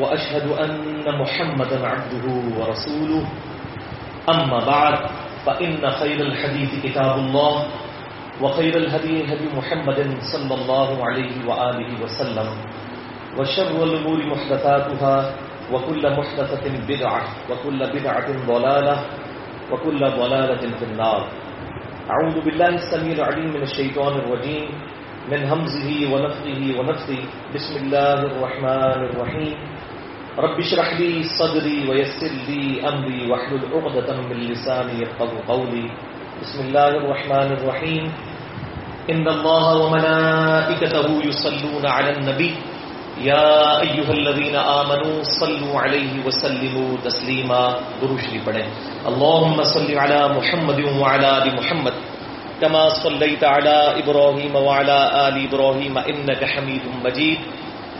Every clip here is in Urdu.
وأشهد أن محمدا عبده ورسوله. أما بعد فإن خير الحديث كتاب الله وخير الهدي هدي محمد صلى الله عليه وآله وسلم وشر الأمور محدثاتها وكل محدثة بدعة وكل بدعة ضلالة وكل ضلالة في النار. أعوذ بالله السميع العليم من الشيطان الرجيم من همزه ونفخه ونفثه. بسم الله الرحمن الرحيم. رب اشرح لي صدري ويسر لي أمري واحلل عقدة من لساني يفقهوا قولي. بسم الله الرحمن الرحيم. إن الله وملائكته يصلون على النبي. يا أيها الذين آمنوا صلوا عليه وسلموا تسليما. دروشري پڑھیں. اللهم صل على محمد وعلى آل محمد. كما صليت على إبراهيم وعلى آل إبراهيم إنك حميد مجيد.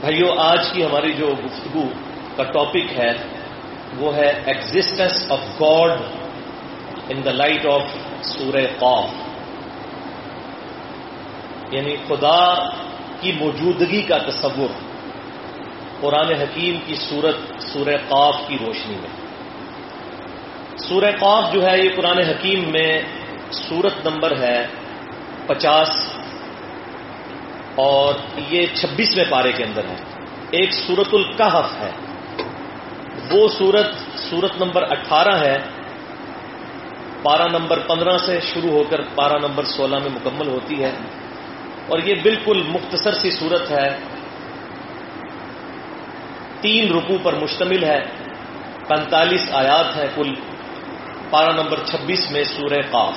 بھائیو، آج کی ہماری جو گفتگو کا ٹاپک ہے، وہ ہے existence of God in the light of Surah Qaf یعنی خدا کی موجودگی کا تصور، قرآن حکیم کی صورت سورہ قاف کی روشنی میں۔ سورہ قاف جو ہے، یہ قرآن حکیم میں سورت نمبر ہے پچاس۔ اور یہ چھبیسویں پارے کے اندر ہے۔ ایک سورت القحف ہے۔ وہ سورت سورت نمبر اٹھارہ ہے۔ پارہ نمبر پندرہ سے شروع ہو کر پارہ نمبر سولہ میں مکمل ہوتی ہے۔ اور یہ بالکل مختصر سی صورت ہے۔ تین رکو پر مشتمل ہے۔ پینتالیس آیات ہے کل پارہ نمبر چھبیس میں سورہ قاف۔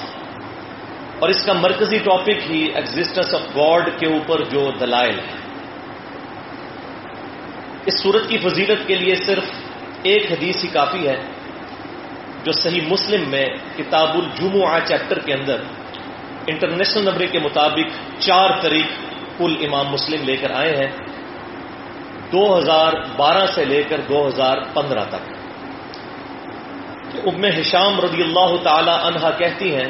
اور اس کا مرکزی ٹاپک ہی ایگزٹنس آف گاڈ کے اوپر جو دلائل ہے اس صورت کی فضیلت کے لیے صرف ایک حدیث ہی کافی ہے، جو صحیح مسلم میں کتاب الجمعہ چیپٹر کے اندر انٹرنیشنل نمبر کے مطابق چار تاریخ کل امام مسلم لے کر آئے ہیں، دو ہزار بارہ سے لے کر دو ہزار پندرہ تک۔ ام ہشام رضی اللہ تعالی عنہا کہتی ہیں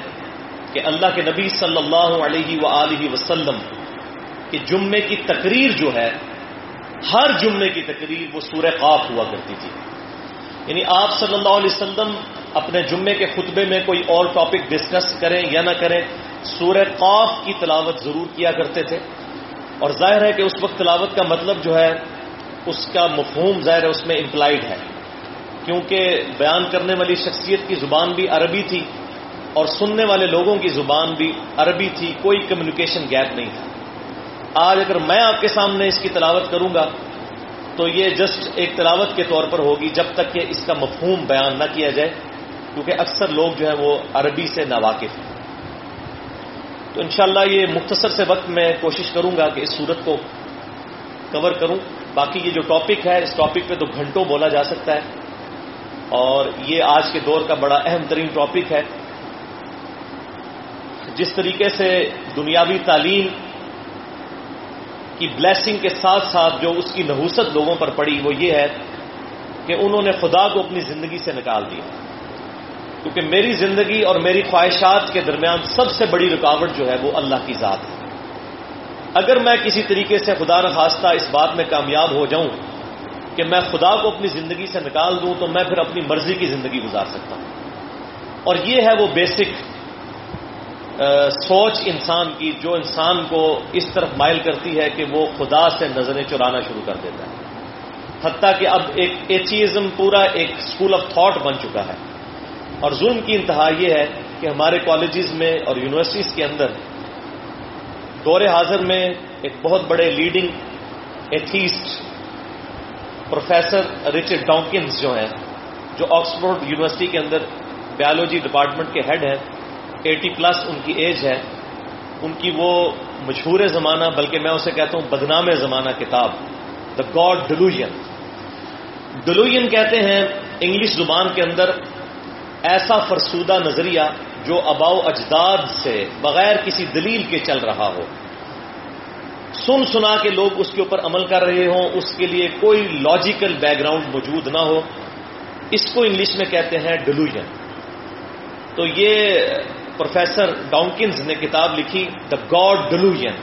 کہ اللہ کے نبی صلی اللہ علیہ و وسلم کہ جمعے کی تقریر جو ہے، ہر جمعے کی تقریر وہ سورہ قاف ہوا کرتی تھی۔ یعنی آپ صلی اللہ علیہ وسلم اپنے جمعے کے خطبے میں کوئی اور ٹاپک ڈسکس کریں یا نہ کریں، سورہ قاف کی تلاوت ضرور کیا کرتے تھے۔ اور ظاہر ہے کہ اس وقت تلاوت کا مطلب جو ہے، اس کا مفہوم ظاہر ہے، اس میں امپلائڈ ہے۔ کیونکہ بیان کرنے والی شخصیت کی زبان بھی عربی تھی اور سننے والے لوگوں کی زبان بھی عربی تھی، کوئی کمیونیکیشن گیپ نہیں تھا۔ آج اگر میں آپ کے سامنے اس کی تلاوت کروں گا، تو یہ جسٹ ایک تلاوت کے طور پر ہوگی جب تک کہ اس کا مفہوم بیان نہ کیا جائے، کیونکہ اکثر لوگ جو ہیں وہ عربی سے ناواقف ہیں۔ تو انشاءاللہ یہ مختصر سے وقت میں کوشش کروں گا کہ اس صورت کو کور کروں۔ باقی یہ جو ٹاپک ہے، اس ٹاپک پہ تو گھنٹوں بولا جا سکتا ہے۔ اور یہ آج کے دور کا بڑا اہم ترین ٹاپک ہے۔ جس طریقے سے دنیاوی تعلیم کی بلیسنگ کے ساتھ ساتھ جو اس کی نحوست لوگوں پر پڑی، وہ یہ ہے کہ انہوں نے خدا کو اپنی زندگی سے نکال دیا۔ کیونکہ میری زندگی اور میری خواہشات کے درمیان سب سے بڑی رکاوٹ جو ہے وہ اللہ کی ذات ہے۔ اگر میں کسی طریقے سے خدا نخواستہ اس بات میں کامیاب ہو جاؤں کہ میں خدا کو اپنی زندگی سے نکال دوں، تو میں پھر اپنی مرضی کی زندگی گزار سکتا ہوں۔ اور یہ ہے وہ بیسک سوچ انسان کی، جو انسان کو اس طرف مائل کرتی ہے کہ وہ خدا سے نظریں چرانا شروع کر دیتا ہے۔ حتیٰ کہ اب ایک ایتھیزم پورا ایک اسکول آف تھاٹ بن چکا ہے۔ اور ظلم کی انتہا یہ ہے کہ ہمارے کالجز میں اور یونیورسٹیز کے اندر دور حاضر میں ایک بہت بڑے leading atheist professor Richard Dawkins جو ہیں، جو آکسفورڈ یونیورسٹی کے اندر بیالوجی ڈپارٹمنٹ کے ہیڈ ہیں ایٹی پلس ان کی ایج ہے، ان کی وہ مشہور زمانہ، بلکہ میں اسے کہتا ہوں بدنام زمانہ کتاب دا گاڈ ڈلوژن ڈلوژن کہتے ہیں انگلش زبان کے اندر ایسا فرسودہ نظریہ جو اباؤ اجداد سے بغیر کسی دلیل کے چل رہا ہو۔ سن سنا کے لوگ اس کے اوپر عمل کر رہے ہوں، اس کے لیے کوئی لاجیکل بیک گراؤنڈ موجود نہ ہو۔ اس کو انگلش میں کہتے ہیں ڈلوژن تو یہ پروفیسر ڈاؤنکنز نے کتاب لکھی دا گاڈ ڈلوژن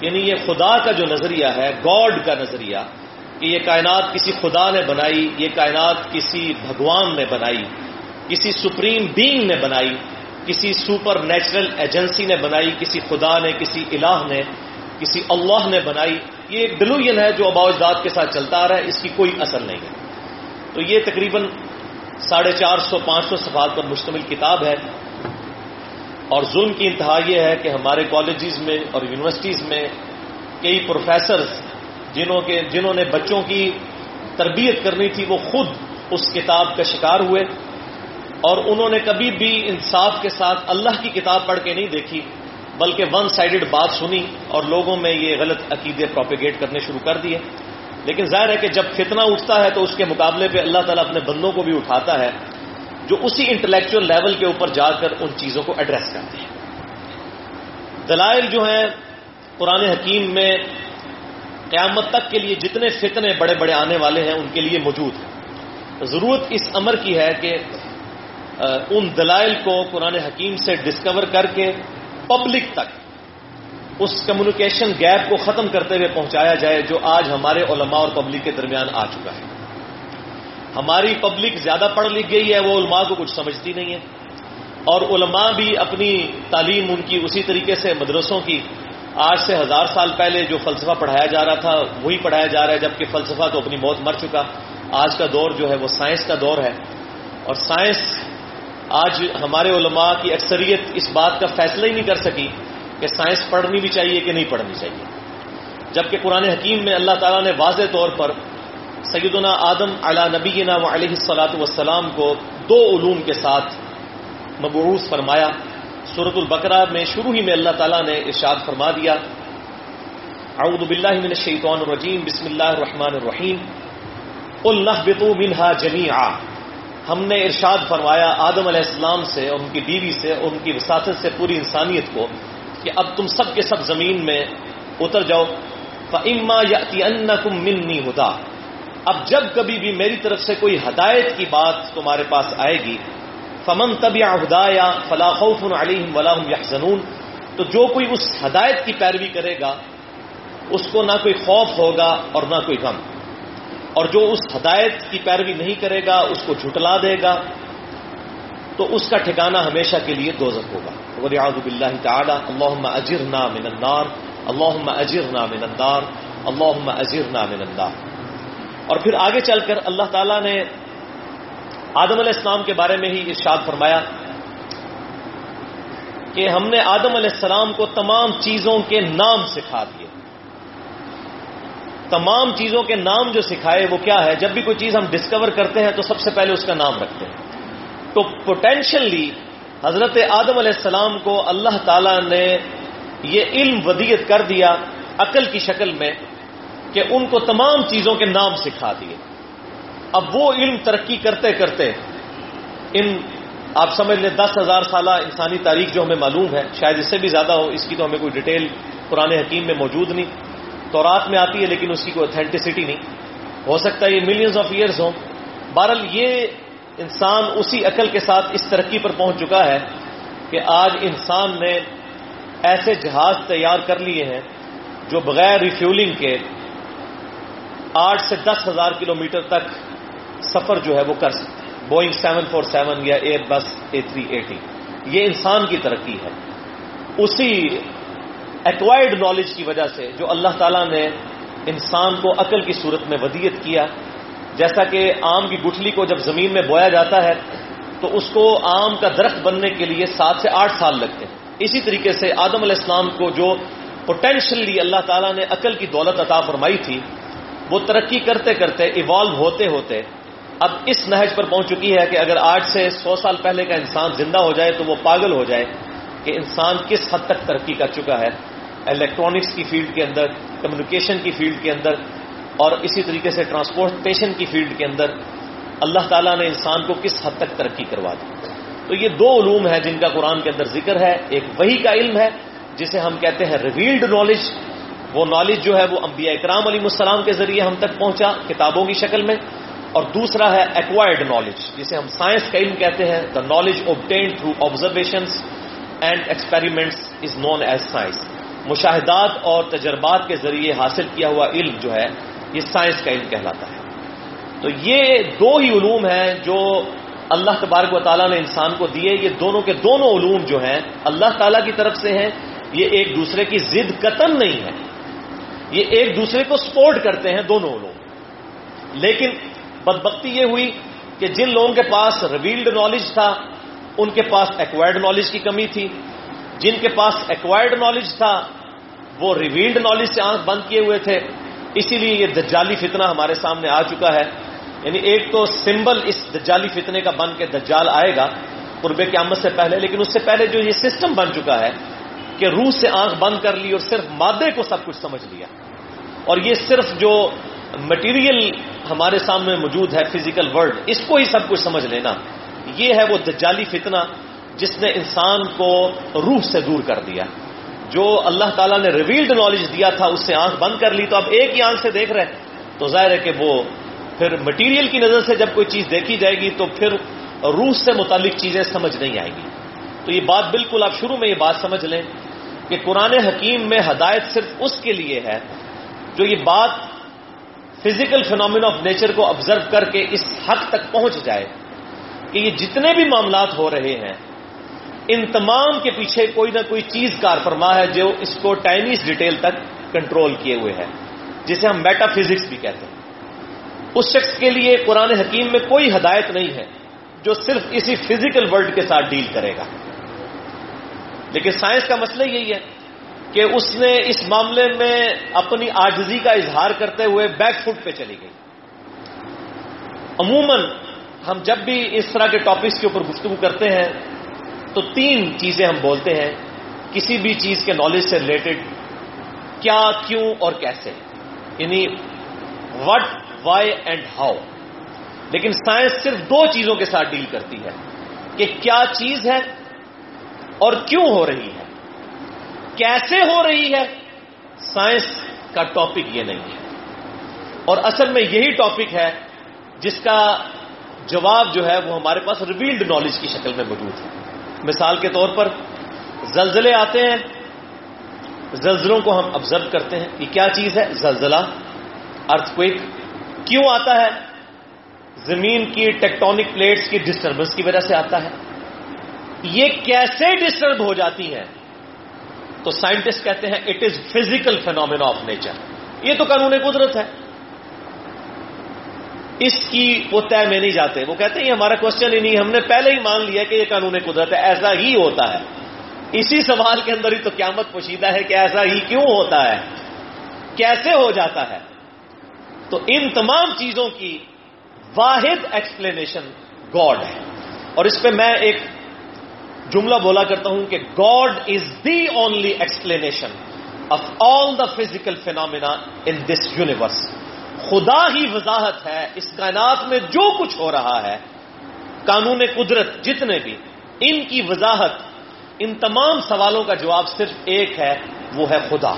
یعنی یہ خدا کا جو نظریہ ہے گاڈ کا نظریہ، کہ یہ کائنات کسی خدا نے بنائی، یہ کائنات کسی بھگوان نے بنائی، کسی سپریم بینگ نے بنائی، کسی سپر نیچرل ایجنسی نے بنائی، کسی خدا نے، کسی الہ نے، کسی اللہ نے بنائی۔ یہ ایک ڈلوژن ہے جو اباؤ اجداد کے ساتھ چلتا آ رہا ہے، اس کی کوئی اثر نہیں ہے۔ تو یہ تقریباً ساڑھے چار سو، پانچ سو صفحات پر مشتمل کتاب ہے۔ اور ظلم کی انتہا یہ ہے کہ ہمارے کالجز میں اور یونیورسٹیز میں کئی پروفیسرز جنہوں کے جنہوں نے بچوں کی تربیت کرنی تھی، وہ خود اس کتاب کا شکار ہوئے اور انہوں نے کبھی بھی انصاف کے ساتھ اللہ کی کتاب پڑھ کے نہیں دیکھی، بلکہ ون سائڈڈ بات سنی اور لوگوں میں یہ غلط عقیدے پروپیگیٹ کرنے شروع کر دیے۔ لیکن ظاہر ہے کہ جب فتنہ اٹھتا ہے تو اس کے مقابلے پہ اللہ تعالیٰ اپنے بندوں کو بھی اٹھاتا ہے۔ جو اسی انٹلیکچل لیول کے اوپر جا کر ان چیزوں کو ایڈریس کرتے ہیں۔ دلائل جو ہیں قرآن حکیم میں قیامت تک کے لیے جتنے فتنے بڑے بڑے آنے والے ہیں، ان کے لیے موجود ہیں۔ ضرورت اس امر کی ہے کہ ان دلائل کو قرآن حکیم سے ڈسکور کر کے پبلک تک اس کمیونیکیشن گیپ کو ختم کرتے ہوئے پہنچایا جائے جو آج ہمارے علماء اور پبلک کے درمیان آ چکا ہے۔ ہماری پبلک زیادہ پڑھ لکھ گئی ہے، وہ علماء کو کچھ سمجھتی نہیں ہے۔ اور علماء بھی اپنی تعلیم ان کی اسی طریقے سے مدرسوں کی۔ آج سے ہزار سال پہلے جو فلسفہ پڑھایا جا رہا تھا، وہی پڑھایا جا رہا ہے، جبکہ فلسفہ تو اپنی موت مر چکا۔ آج کا دور جو ہے، وہ سائنس کا دور ہے۔ اور سائنس آج ہمارے علماء کی اکثریت اس بات کا فیصلہ ہی نہیں کر سکی کہ سائنس پڑھنی بھی چاہیے کہ نہیں پڑھنی چاہیے۔ جبکہ قرآن حکیم میں اللہ تعالیٰ نے واضح طور پر سیدنا آدم علی نبینا و علیہ السلاۃ والسلام کو دو علوم کے ساتھ مبعوث فرمایا۔ صورت البقرہ میں شروع ہی میں اللہ تعالیٰ نے ارشاد فرما دیا۔ اعوذ باللہ من الشیطان الرجیم، بسم اللہ الرحمن الرحیم۔ قل نهبطوا منها جميعا ہم نے ارشاد فرمایا آدم علیہ السلام سے، اور ان کی بیوی سے، اور ان کی وساطت سے پوری انسانیت کو کہ اب تم سب کے سب زمین میں اتر جاؤ۔ فَإِمَّا يَأْتِيَنَّكُم مِّنِّي هُدَى۔ اب جب کبھی بھی میری طرف سے کوئی ہدایت کی بات تمہارے پاس آئے گی، فمن طبی ہدا یا فلاح علیہم ولاحم یحزنون تو جو کوئی اس ہدایت کی پیروی کرے گا، اس کو نہ کوئی خوف ہوگا اور نہ کوئی غم۔ اور جو اس ہدایت کی پیروی نہیں کرے گا، اس کو جھٹلا دے گا۔ تو اس کا ٹھکانہ ہمیشہ کے لیے دوزک ہوگا۔ ولیعظ باللہ تعالی اللہم اجرنا من النار۔ اللہم اجرنا من النار اللہم اجرنا من النار۔ اور پھر آگے چل کر اللہ تعالیٰ نے آدم علیہ السلام کے بارے میں ہی ارشاد فرمایا کہ ہم نے آدم علیہ السلام کو تمام چیزوں کے نام سکھا دیے۔ تمام چیزوں کے نام جو سکھائے وہ کیا ہے؟ جب بھی کوئی چیز ہم ڈسکور کرتے ہیں تو سب سے پہلے اس کا نام رکھتے ہیں۔ تو پوٹینشلی حضرت آدم علیہ السلام کو اللہ تعالی نے یہ علم ودیت کر دیا عقل کی شکل میں۔ کہ ان کو تمام چیزوں کے نام سکھا دیے۔ اب وہ علم ترقی کرتے کرتے ان، آپ سمجھ لیں، دس ہزار سالہ انسانی تاریخ جو ہمیں معلوم ہے، شاید اس سے بھی زیادہ ہو، اس کی تو ہمیں کوئی ڈیٹیل پرانے حکیم میں موجود نہیں۔ تو رات میں آتی ہے، لیکن اس کی کوئی اتھینٹسٹی نہیں۔ ہو سکتا ہے یہ ملینز آف ایئرز ہوں۔ بہرحال یہ انسان اسی عقل کے ساتھ اس ترقی پر پہنچ چکا ہے کہ آج انسان نے ایسے جہاز تیار کر لیے ہیں جو بغیر ریفیولنگ کے آٹھ سے دس ہزار کلو میٹر تک سفر جو ہے وہ کر سکتے ہیں۔ بوئنگ سیون فور سیون یا Airbus A three eighty یہ انسان کی ترقی ہے۔ اسی ایکوائرڈ نالج کی وجہ سے جو اللہ تعالیٰ نے انسان کو عقل کی صورت میں ودیت کیا، جیسا کہ آم کی گٹھلی کو جب زمین میں بویا جاتا ہے، تو اس کو آم کا درخت بننے کے لیے سات سے آٹھ سال لگتے ہیں۔ اسی طریقے سے آدم علیہ السلام کو جو پوٹینشلی اللہ تعالیٰ نے عقل کی دولت عطا فرمائی تھی وہ ترقی کرتے کرتے ایوالو ہوتے ہوتے اب اس نہج پر پہنچ چکی ہے کہ اگر آج سے سو سال پہلے کا انسان زندہ ہو جائے تو وہ پاگل ہو جائے کہ انسان کس حد تک ترقی کر چکا ہے۔ الیکٹرانکس کی فیلڈ کے اندر کمیونیکیشن کی فیلڈ کے اندر اور اسی طریقے سے ٹرانسپورٹیشن کی فیلڈ کے اندر اللہ تعالیٰ نے انسان کو کس حد تک ترقی کروا دی۔ تو یہ دو علوم ہیں جن کا قرآن کے اندر ذکر ہے۔ ایک وہی کا علم ہے، جسے ہم کہتے ہیں ریویلڈ نالج وہ نالج جو ہے وہ انبیاء اکرام علیہ السلام کے ذریعے ہم تک پہنچا کتابوں کی شکل میں۔ اور دوسرا ہے ایکوائرڈ نالج جسے ہم سائنس کا علم کہتے ہیں۔ The knowledge obtain through observations and experiments is known as science مشاہدات اور تجربات کے ذریعے حاصل کیا ہوا علم جو ہے، یہ سائنس کا علم کہلاتا ہے۔ تو یہ دو ہی علوم ہیں جو اللہ تبارک و تعالیٰ نے انسان کو دیے۔ یہ دونوں کے دونوں علوم جو ہیں، اللہ تعالیٰ کی طرف سے ہیں۔ یہ ایک دوسرے کی ضد قتل نہیں ہے۔ یہ ایک دوسرے کو سپورٹ کرتے ہیں دونوں لوگ۔ لیکن بدبختی یہ ہوئی کہ جن لوگوں کے پاس ریویلڈ نالج تھا، ان کے پاس ایکوائرڈ نالج کی کمی تھی۔ جن کے پاس ایکوائرڈ نالج تھا، وہ ریویلڈ نالج سے آنکھ بند کیے ہوئے تھے۔ اسی لیے یہ دجالی فتنہ ہمارے سامنے آ چکا ہے۔ یعنی ایک تو سمبل اس دجالی فتنے کا بن کے دجال آئے گا قرب قیامت سے پہلے، لیکن اس سے پہلے جو یہ سسٹم بن چکا ہے کہ روح سے آنکھ بند کر لی اور صرف مادے کو سب کچھ سمجھ لیا۔ اور یہ صرف جو مٹیریل ہمارے سامنے موجود ہے فزیکل ورلڈ اس کو ہی سب کچھ سمجھ لینا۔ یہ ہے وہ دجالی فتنہ جس نے انسان کو روح سے دور کر دیا۔ جو اللہ تعالیٰ نے ریویلڈ نالج دیا تھا، اس سے آنکھ بند کر لی۔ تو اب ایک ہی آنکھ سے دیکھ رہے تو ظاہر ہے کہ وہ پھر مٹیریل کی نظر سے جب کوئی چیز دیکھی جائے گی، تو پھر روح سے متعلق چیزیں سمجھ نہیں آئیں گی۔ تو یہ بات بالکل آپ شروع میں یہ بات سمجھ لیں۔ کہ قرآن حکیم میں ہدایت صرف اس کے لیے ہے جو یہ بات فزیکل فنامنا آف نیچر کو آبزرو کر کے اس حق تک پہنچ جائے کہ یہ جتنے بھی معاملات ہو رہے ہیں، ان تمام کے پیچھے کوئی نہ کوئی چیز کار فرما ہے جو اس کو ٹائنیز ڈیٹیل تک کنٹرول کیے ہوئے ہے جسے ہم میٹا فزکس بھی کہتے ہیں۔ اس شخص کے لیے قرآن حکیم میں کوئی ہدایت نہیں ہے جو صرف اسی فزیکل ورلڈ کے ساتھ ڈیل کرے گا۔ لیکن سائنس کا مسئلہ یہی ہے کہ اس نے اس معاملے میں اپنی آجزی کا اظہار کرتے ہوئے بیک فٹ پہ چلی گئی۔ عموماً ہم جب بھی اس طرح کے ٹاپکس کے اوپر گفتگو کرتے ہیں، تو تین چیزیں ہم بولتے ہیں، کسی بھی چیز کے نالج سے ریلیٹڈ کیا، کیوں اور کیسے۔ یعنی وٹ وائی اینڈ ہاؤ لیکن سائنس صرف دو چیزوں کے ساتھ ڈیل کرتی ہے کہ کیا چیز ہے اور کیوں ہو رہی ہے؟ کیسے ہو رہی ہے؟ سائنس کا ٹاپک یہ نہیں ہے۔ اور اصل میں یہی ٹاپک ہے جس کا جواب جو ہے وہ ہمارے پاس ریویلڈ نالج کی شکل میں موجود ہے۔ مثال کے طور پر زلزلے آتے ہیں، زلزلوں کو ہم آبزرو کرتے ہیں۔ یہ کیا چیز ہے؟ زلزلہ۔ ارتھ کوئک کیوں آتا ہے؟ زمین کی ٹیکٹونک پلیٹس کی ڈسٹربنس کی وجہ سے آتا ہے۔ یہ کیسے ڈسٹرب ہو جاتی ہیں؟ تو سائنٹسٹ کہتے ہیں it is physical phenomena of nature یہ تو قانون قدرت ہے۔ اس کی وہ طے میں نہیں جاتے۔ وہ کہتے ہیں یہ ہمارا کوشچن ہی نہیں، ہم نے پہلے ہی مان لیا کہ یہ قانون قدرت ہے، ایسا ہی ہوتا ہے۔ اسی سوال کے اندر ہی تو قیامت پوشیدہ ہے کہ ایسا ہی کیوں ہوتا ہے؟ کیسے ہو جاتا ہے؟ تو ان تمام چیزوں کی واحد ایکسپلینیشن گاڈ ہے۔ اور اس پہ میں ایک جملہ بولا کرتا ہوں کہ God is the only explanation of all the physical phenomena in this universe. خدا ہی وضاحت ہے اس کائنات میں جو کچھ ہو رہا ہے، قانون قدرت جتنے بھی، ان کی وضاحت، ان تمام سوالوں کا جواب صرف ایک ہے، وہ ہے خدا۔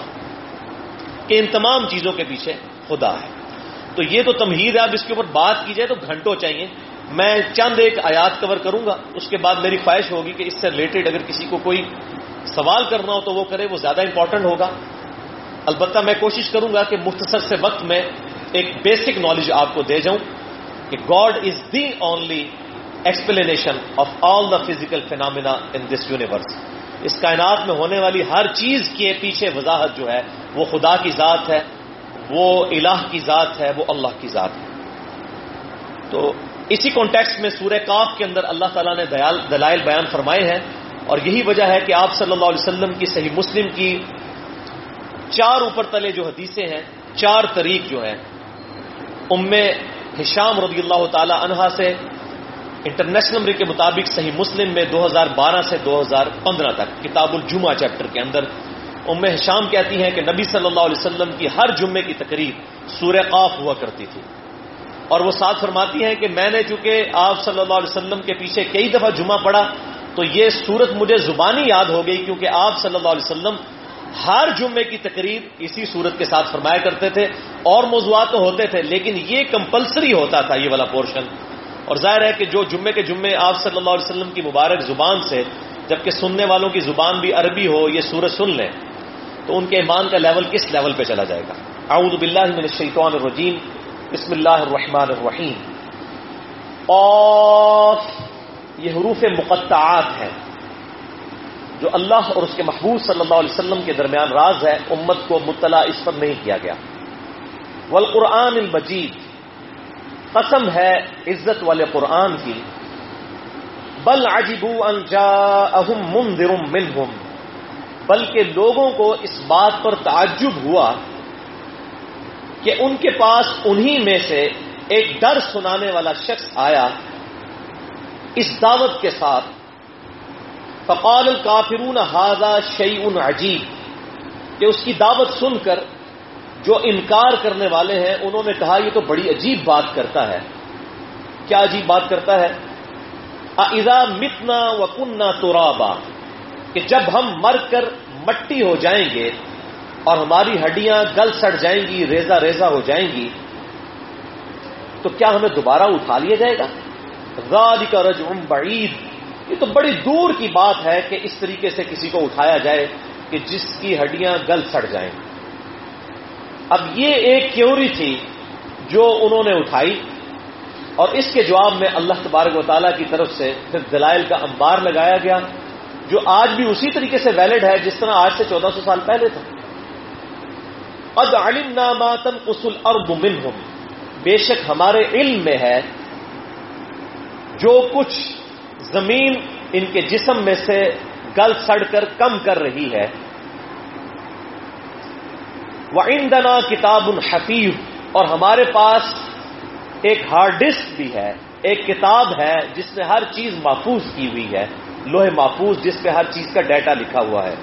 کہ ان تمام چیزوں کے پیچھے خدا ہے۔ تو یہ تو تمہید ہے، اب اس کے اوپر بات کی جائے تو گھنٹوں چاہیے۔ میں چند ایک آیات کور کروں گا، اس کے بعد میری خواہش ہوگی کہ اس سے ریلیٹڈ اگر کسی کو کوئی سوال کرنا ہو تو وہ کرے، وہ زیادہ امپورٹنٹ ہوگا۔ البتہ میں کوشش کروں گا کہ مختصر سے وقت میں ایک بیسک نالج آپ کو دے جاؤں کہ God is the only explanation of all the physical phenomena in this universe اس کائنات میں ہونے والی ہر چیز کے پیچھے وضاحت جو ہے، وہ خدا کی ذات ہے، وہ الہ کی ذات ہے، وہ اللہ کی ذات ہے۔ تو اسی کانٹیکس میں سورہ کاف کے اندر اللہ تعالیٰ نے دلائل بیان فرمائے ہیں اور یہی وجہ ہے کہ آپ صلی اللہ علیہ وسلم کی صحیح مسلم کی چار اوپر تلے جو حدیثیں ہیں، چار طریق جو ہیں۔ ام ہشام رضی اللہ تعالی عنہا سے، انٹرنیشنل نمبر کے مطابق صحیح مسلم میں دو ہزار بارہ سے دو ہزار پندرہ تک، کتاب الجمعہ چیپٹر کے اندر۔ ام ہشام کہتی ہیں کہ نبی صلی اللہ علیہ وسلم کی ہر جمعے کی تقریب سورہ قاف ہوا کرتی تھی۔ اور وہ ساتھ فرماتی ہیں کہ میں نے چونکہ آپ صلی اللہ علیہ وسلم کے پیچھے کئی دفعہ جمعہ پڑھا، تو یہ صورت مجھے زبانی یاد ہو گئی کیونکہ آپ صلی اللہ علیہ وسلم ہر جمعے کی تقریب اسی صورت کے ساتھ فرمایا کرتے تھے، اور موضوعات تو ہوتے تھے، لیکن یہ کمپلسری ہوتا تھا یہ والا پورشن۔ اور ظاہر ہے کہ جو جمعے کے جمعے آپ صلی اللہ علیہ وسلم کی مبارک زبان سے، جبکہ سننے والوں کی زبان بھی عربی ہو، یہ سورج سن لیں، تو ان کے ایمان کا لیول کس لیول پہ چلا جائے گا؟ اعوذ باللہ من الشیطان الرجیم۔ بسم اللہ الرحمن الرحیم۔ اور یہ حروف مقطعات ہیں جو اللہ اور اس کے محبوب صلی اللہ علیہ وسلم کے درمیان راز ہے، امت کو مطلع اس پر نہیں کیا گیا۔ والقرآن المجید۔ قسم ہے عزت والے قرآن کی۔ بل عجیب منذر منہم۔ بلکہ لوگوں کو اس بات پر تعجب ہوا کہ ان کے پاس انہی میں سے ایک ڈر سنانے والا شخص آیا اس دعوت کے ساتھ، فقال الکافرون ہاضا شعی عجیب، کہ اس کی دعوت سن کر جو انکار کرنے والے ہیں، انہوں نے کہا یہ تو بڑی عجیب بات کرتا ہے۔ کیا عجیب بات کرتا ہے؟ اذا متنا و کننا تو کہ جب ہم مر کر مٹی ہو جائیں گے اور ہماری ہڈیاں گل سڑ جائیں گی ریزا ریزا ہو جائیں گی، تو کیا ہمیں دوبارہ اٹھا لیا جائے گا؟ غال کا رجم بعید۔ یہ تو بڑی دور کی بات ہے کہ اس طریقے سے کسی کو اٹھایا جائے کہ جس کی ہڈیاں گل سڑ جائیں۔ اب یہ ایک کیوری تھی جو انہوں نے اٹھائی اور اس کے جواب میں اللہ تبارک و تعالیٰ کی طرف سے پھر دلائل کا انبار لگایا گیا، جو آج بھی اسی طریقے سے ویلڈ ہے جس طرح آج سے چودہ سو سال پہلے تھا۔ اد علم ناماتم قسل ارب منہم بے شک ہمارے علم میں ہے جو کچھ زمین ان کے جسم میں سے گل سڑ کر کم کر رہی ہے۔ وہ کتاب الحفیظ اور ہمارے پاس ایک ہارڈ ڈسک بھی ہے، ایک کتاب ہے جس میں ہر چیز محفوظ کی ہوئی ہے۔ لوہے محفوظ، جس پہ ہر چیز کا ڈیٹا لکھا ہوا ہے۔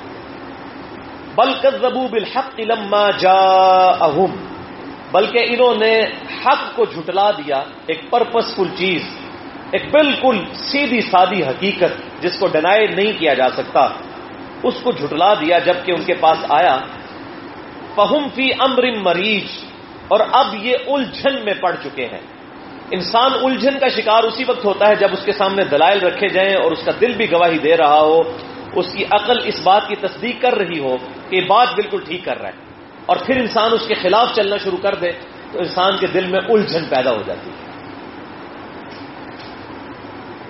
بلکہ زبو بالحق لما جا بلکہ انہوں نے حق کو جھٹلا دیا، ایک پرپز فل چیز، ایک بالکل سیدھی سادی حقیقت جس کو ڈینائی نہیں کیا جا سکتا، اس کو جھٹلا دیا جبکہ ان کے پاس آیا۔ فہم فی امر مریض اور اب یہ الجھن میں پڑ چکے ہیں۔ انسان الجھن کا شکار اسی وقت ہوتا ہے جب اس کے سامنے دلائل رکھے جائیں اور اس کا دل بھی گواہی دے رہا ہو۔ اس کی عقل اس بات کی تصدیق کر رہی ہو کہ بات بالکل ٹھیک کر رہا ہے اور پھر انسان اس کے خلاف چلنا شروع کر دے تو انسان کے دل میں الجھن پیدا ہو جاتی ہے۔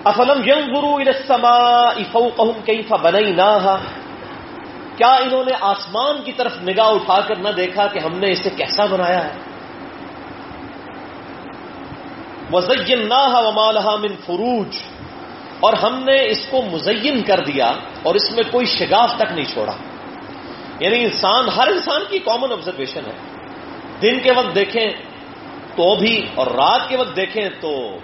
افلم یم گرو ارسما افو کہوں کئی فا بنئی نہ کیا انہوں نے آسمان کی طرف نگاہ اٹھا کر نہ دیکھا کہ ہم نے اسے کیسا بنایا ہے؟ وزین نہ من فروج۔ اور ہم نے اس کو مزین کر دیا اور اس میں کوئی شگاف تک نہیں چھوڑا۔ یعنی انسان، ہر انسان کی کامن آبزرویشن ہے۔ دن کے وقت دیکھیں تو بھی اور رات کے وقت دیکھیں تو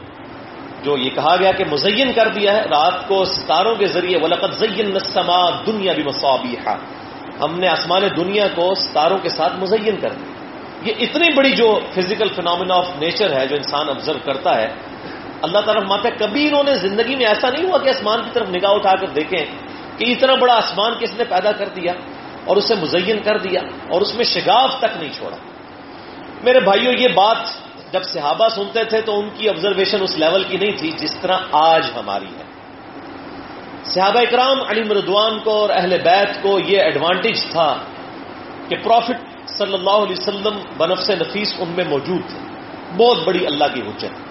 جو یہ کہا گیا کہ مزین کر دیا ہے، رات کو ستاروں کے ذریعے ولقت زین نسما دنیا بھی مسوابی ہم نے آسمان دنیا کو ستاروں کے ساتھ مزین کر دیا۔ یہ اتنی بڑی جو فزیکل فنامنا آف نیچر ہے، جو انسان آبزرو کرتا ہے اللہ تعالیٰ ماتا کبھی انہوں نے زندگی میں ایسا نہیں ہوا کہ آسمان کی طرف نگاہ اٹھا کر دیکھیں کہ اتنا بڑا آسمان کس نے پیدا کر دیا اور اسے مزین کر دیا اور اس میں شگاف تک نہیں چھوڑا۔ میرے بھائیوں یہ بات جب صحابہ سنتے تھے تو ان کی آبزرویشن اس لیول کی نہیں تھی جس طرح آج ہماری ہے۔ صحابہ اکرام علی مردوان کو اور اہل بیت کو یہ ایڈوانٹیج تھا کہ پروفٹ صلی اللہ علیہ وسلم بنفس نفیس ان میں موجود تھے۔ بہت بڑی اللہ کی حجت۔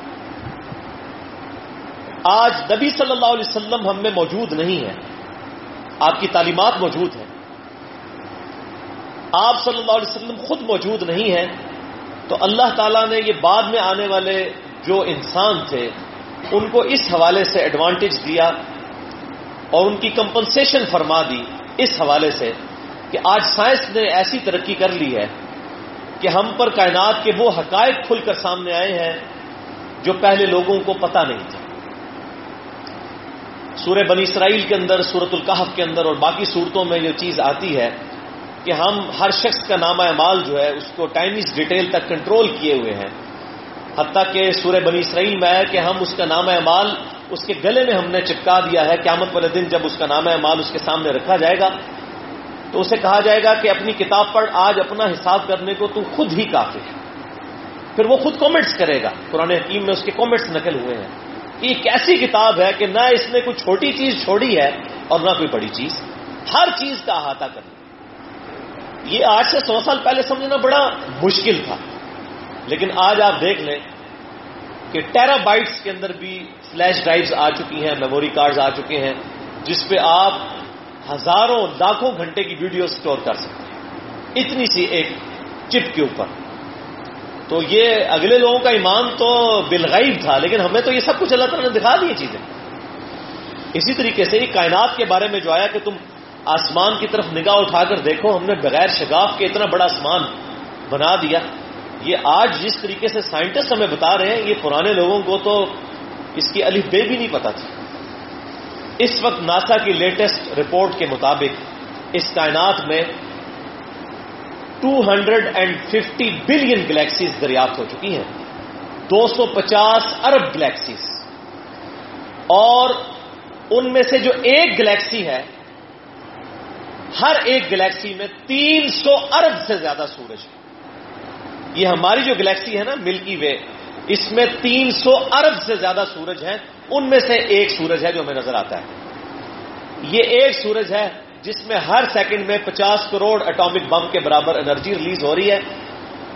آج نبی صلی اللہ علیہ وسلم ہم میں موجود نہیں ہے آپ کی تعلیمات موجود ہیں۔ آپ صلی اللہ علیہ وسلم خود موجود نہیں ہیں۔ تو اللہ تعالیٰ نے یہ بعد میں آنے والے جو انسان تھے، ان کو اس حوالے سے ایڈوانٹیج دیا اور ان کی کمپنسیشن فرما دی اس حوالے سے کہ آج سائنس نے ایسی ترقی کر لی ہے کہ ہم پر کائنات کے وہ حقائق کھل کر سامنے آئے ہیں جو پہلے لوگوں کو پتہ نہیں تھا سورہ بنی اسرائیل کے اندر سورت القحف کے اندر اور باقی صورتوں میں یہ چیز آتی ہے کہ ہم ہر شخص کا نامہ اعمال جو ہے، اس کو ٹائمیز ڈیٹیل تک کنٹرول کیے ہوئے ہیں۔ حتیٰ کہ سورہ بنی اسرائیل میں ہے کہ ہم اس کا نامہ اعمال، اس کے گلے میں ہم نے چپکا دیا ہے۔ قیامت والے دن جب اس کا نامہ اعمال اس کے سامنے رکھا جائے گا، تو اسے کہا جائے گا کہ اپنی کتاب پڑھ، آج اپنا حساب کرنے کو تو خود ہی کافی ہے۔ پھر وہ خود کامنٹس کرے گا۔ قرآن حکیم میں اس کے کامنٹس نقل ہوئے ہیں۔ ایک ایسی کتاب ہے کہ نہ اس نے کوئی چھوٹی چیز چھوڑی ہے اور نہ کوئی بڑی چیز۔ ہر چیز کا احاطہ کرنا۔ یہ آج سے سو سال پہلے سمجھنا بڑا مشکل تھا۔ لیکن آج آپ دیکھ لیں کہ ٹیرا بائٹس کے اندر بھی فلیش ڈرائیوز آ چکی ہیں، میموری کارڈز آ چکے ہیں، جس پہ آپ ہزاروں، لاکھوں گھنٹے کی ویڈیو سٹور کر سکتے ہیں۔ اتنی سی ایک چپ کے اوپر۔ تو یہ اگلے لوگوں کا ایمان تو بالغیب تھا، لیکن ہمیں تو یہ سب کچھ اللہ تعالیٰ نے دکھا دی چیزیں۔ اسی طریقے سے یہ کائنات کے بارے میں جو آیا کہ تم آسمان کی طرف نگاہ اٹھا کر دیکھو، ہم نے بغیر شگاف کے اتنا بڑا آسمان بنا دیا۔ یہ آج جس طریقے سے سائنٹسٹ ہمیں بتا رہے ہیں، یہ پرانے لوگوں کو تو اس کی الف بے بھی نہیں پتا تھی۔ اس وقت ناسا کی لیٹسٹ رپورٹ کے مطابق اس کائنات میں two hundred and fifty billion galaxies دریافت ہو چکی ہیں۔ دو سو پچاس ارب گلیکسیز۔ اور ان میں سے جو ایک گلیکسی ہے، ہر ایک گلیکسی میں تین سو ارب سے زیادہ سورج ہے یہ ہماری جو گلیکسی ہے نا، ملکی وے، اس میں تین سو ارب سے زیادہ سورج ہیں۔ ان میں سے ایک سورج ہے جو ہمیں نظر آتا ہے۔ یہ ایک سورج ہے جس میں ہر سیکنڈ میں پچاس کروڑ اٹامک بم کے برابر انرجی ریلیز ہو رہی ہے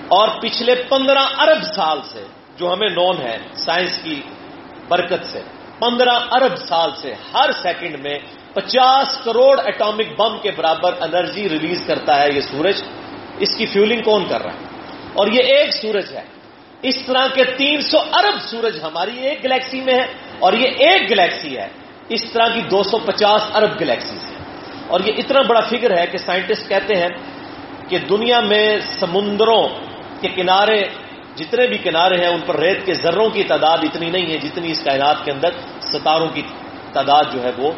اور پچھلے پندرہ ارب سال سے جو ہمیں نون ہے، سائنس کی برکت سے، پندرہ ارب سال سے ہر سیکنڈ میں پچاس کروڑ اٹامک بم کے برابر انرجی ریلیز کرتا ہے یہ سورج۔ اس کی فیولنگ کون کر رہا ہے؟ اور یہ ایک سورج ہے۔ اس طرح کے تین سو ارب سورج ہماری ایک گلیکسی میں ہے اور یہ ایک گلیکسی ہے۔ اس طرح کی دو سو پچاس ارب گلیکسیز۔ اور یہ اتنا بڑا فگر ہے کہ سائنٹسٹ کہتے ہیں کہ دنیا میں سمندروں کے کنارے، جتنے بھی کنارے ہیں، ان پر ریت کے ذروں کی تعداد اتنی نہیں ہے جتنی اس کائنات کے اندر ستاروں کی تعداد جو ہے وہ